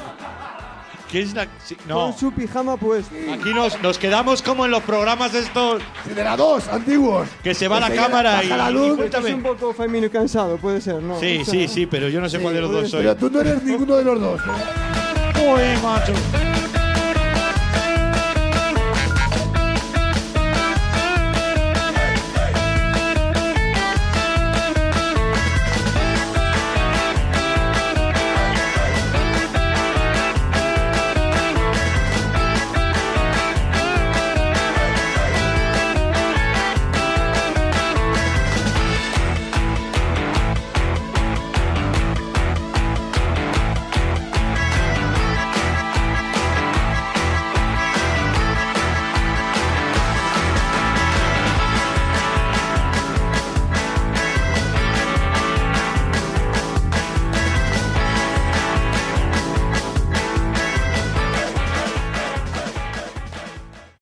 Speaker 1: ¿Qué es la.? sí, no.
Speaker 4: Con su pijama puesto.
Speaker 1: Aquí nos, nos quedamos como en los programas estos
Speaker 2: Sí, de la 2, antiguos.
Speaker 1: que se va
Speaker 2: Que
Speaker 1: la
Speaker 2: se
Speaker 1: cámara y,
Speaker 2: baja la
Speaker 1: y
Speaker 2: luz.
Speaker 4: Es un poco femenino y cansado, puede ser, ¿no?
Speaker 1: Sí,
Speaker 4: O sea,
Speaker 1: sí, sí, pero yo no sé cuál de los
Speaker 4: puede
Speaker 1: dos soy.
Speaker 2: Pero tú no eres ninguno de los dos. ¿eh?
Speaker 1: Uy, macho.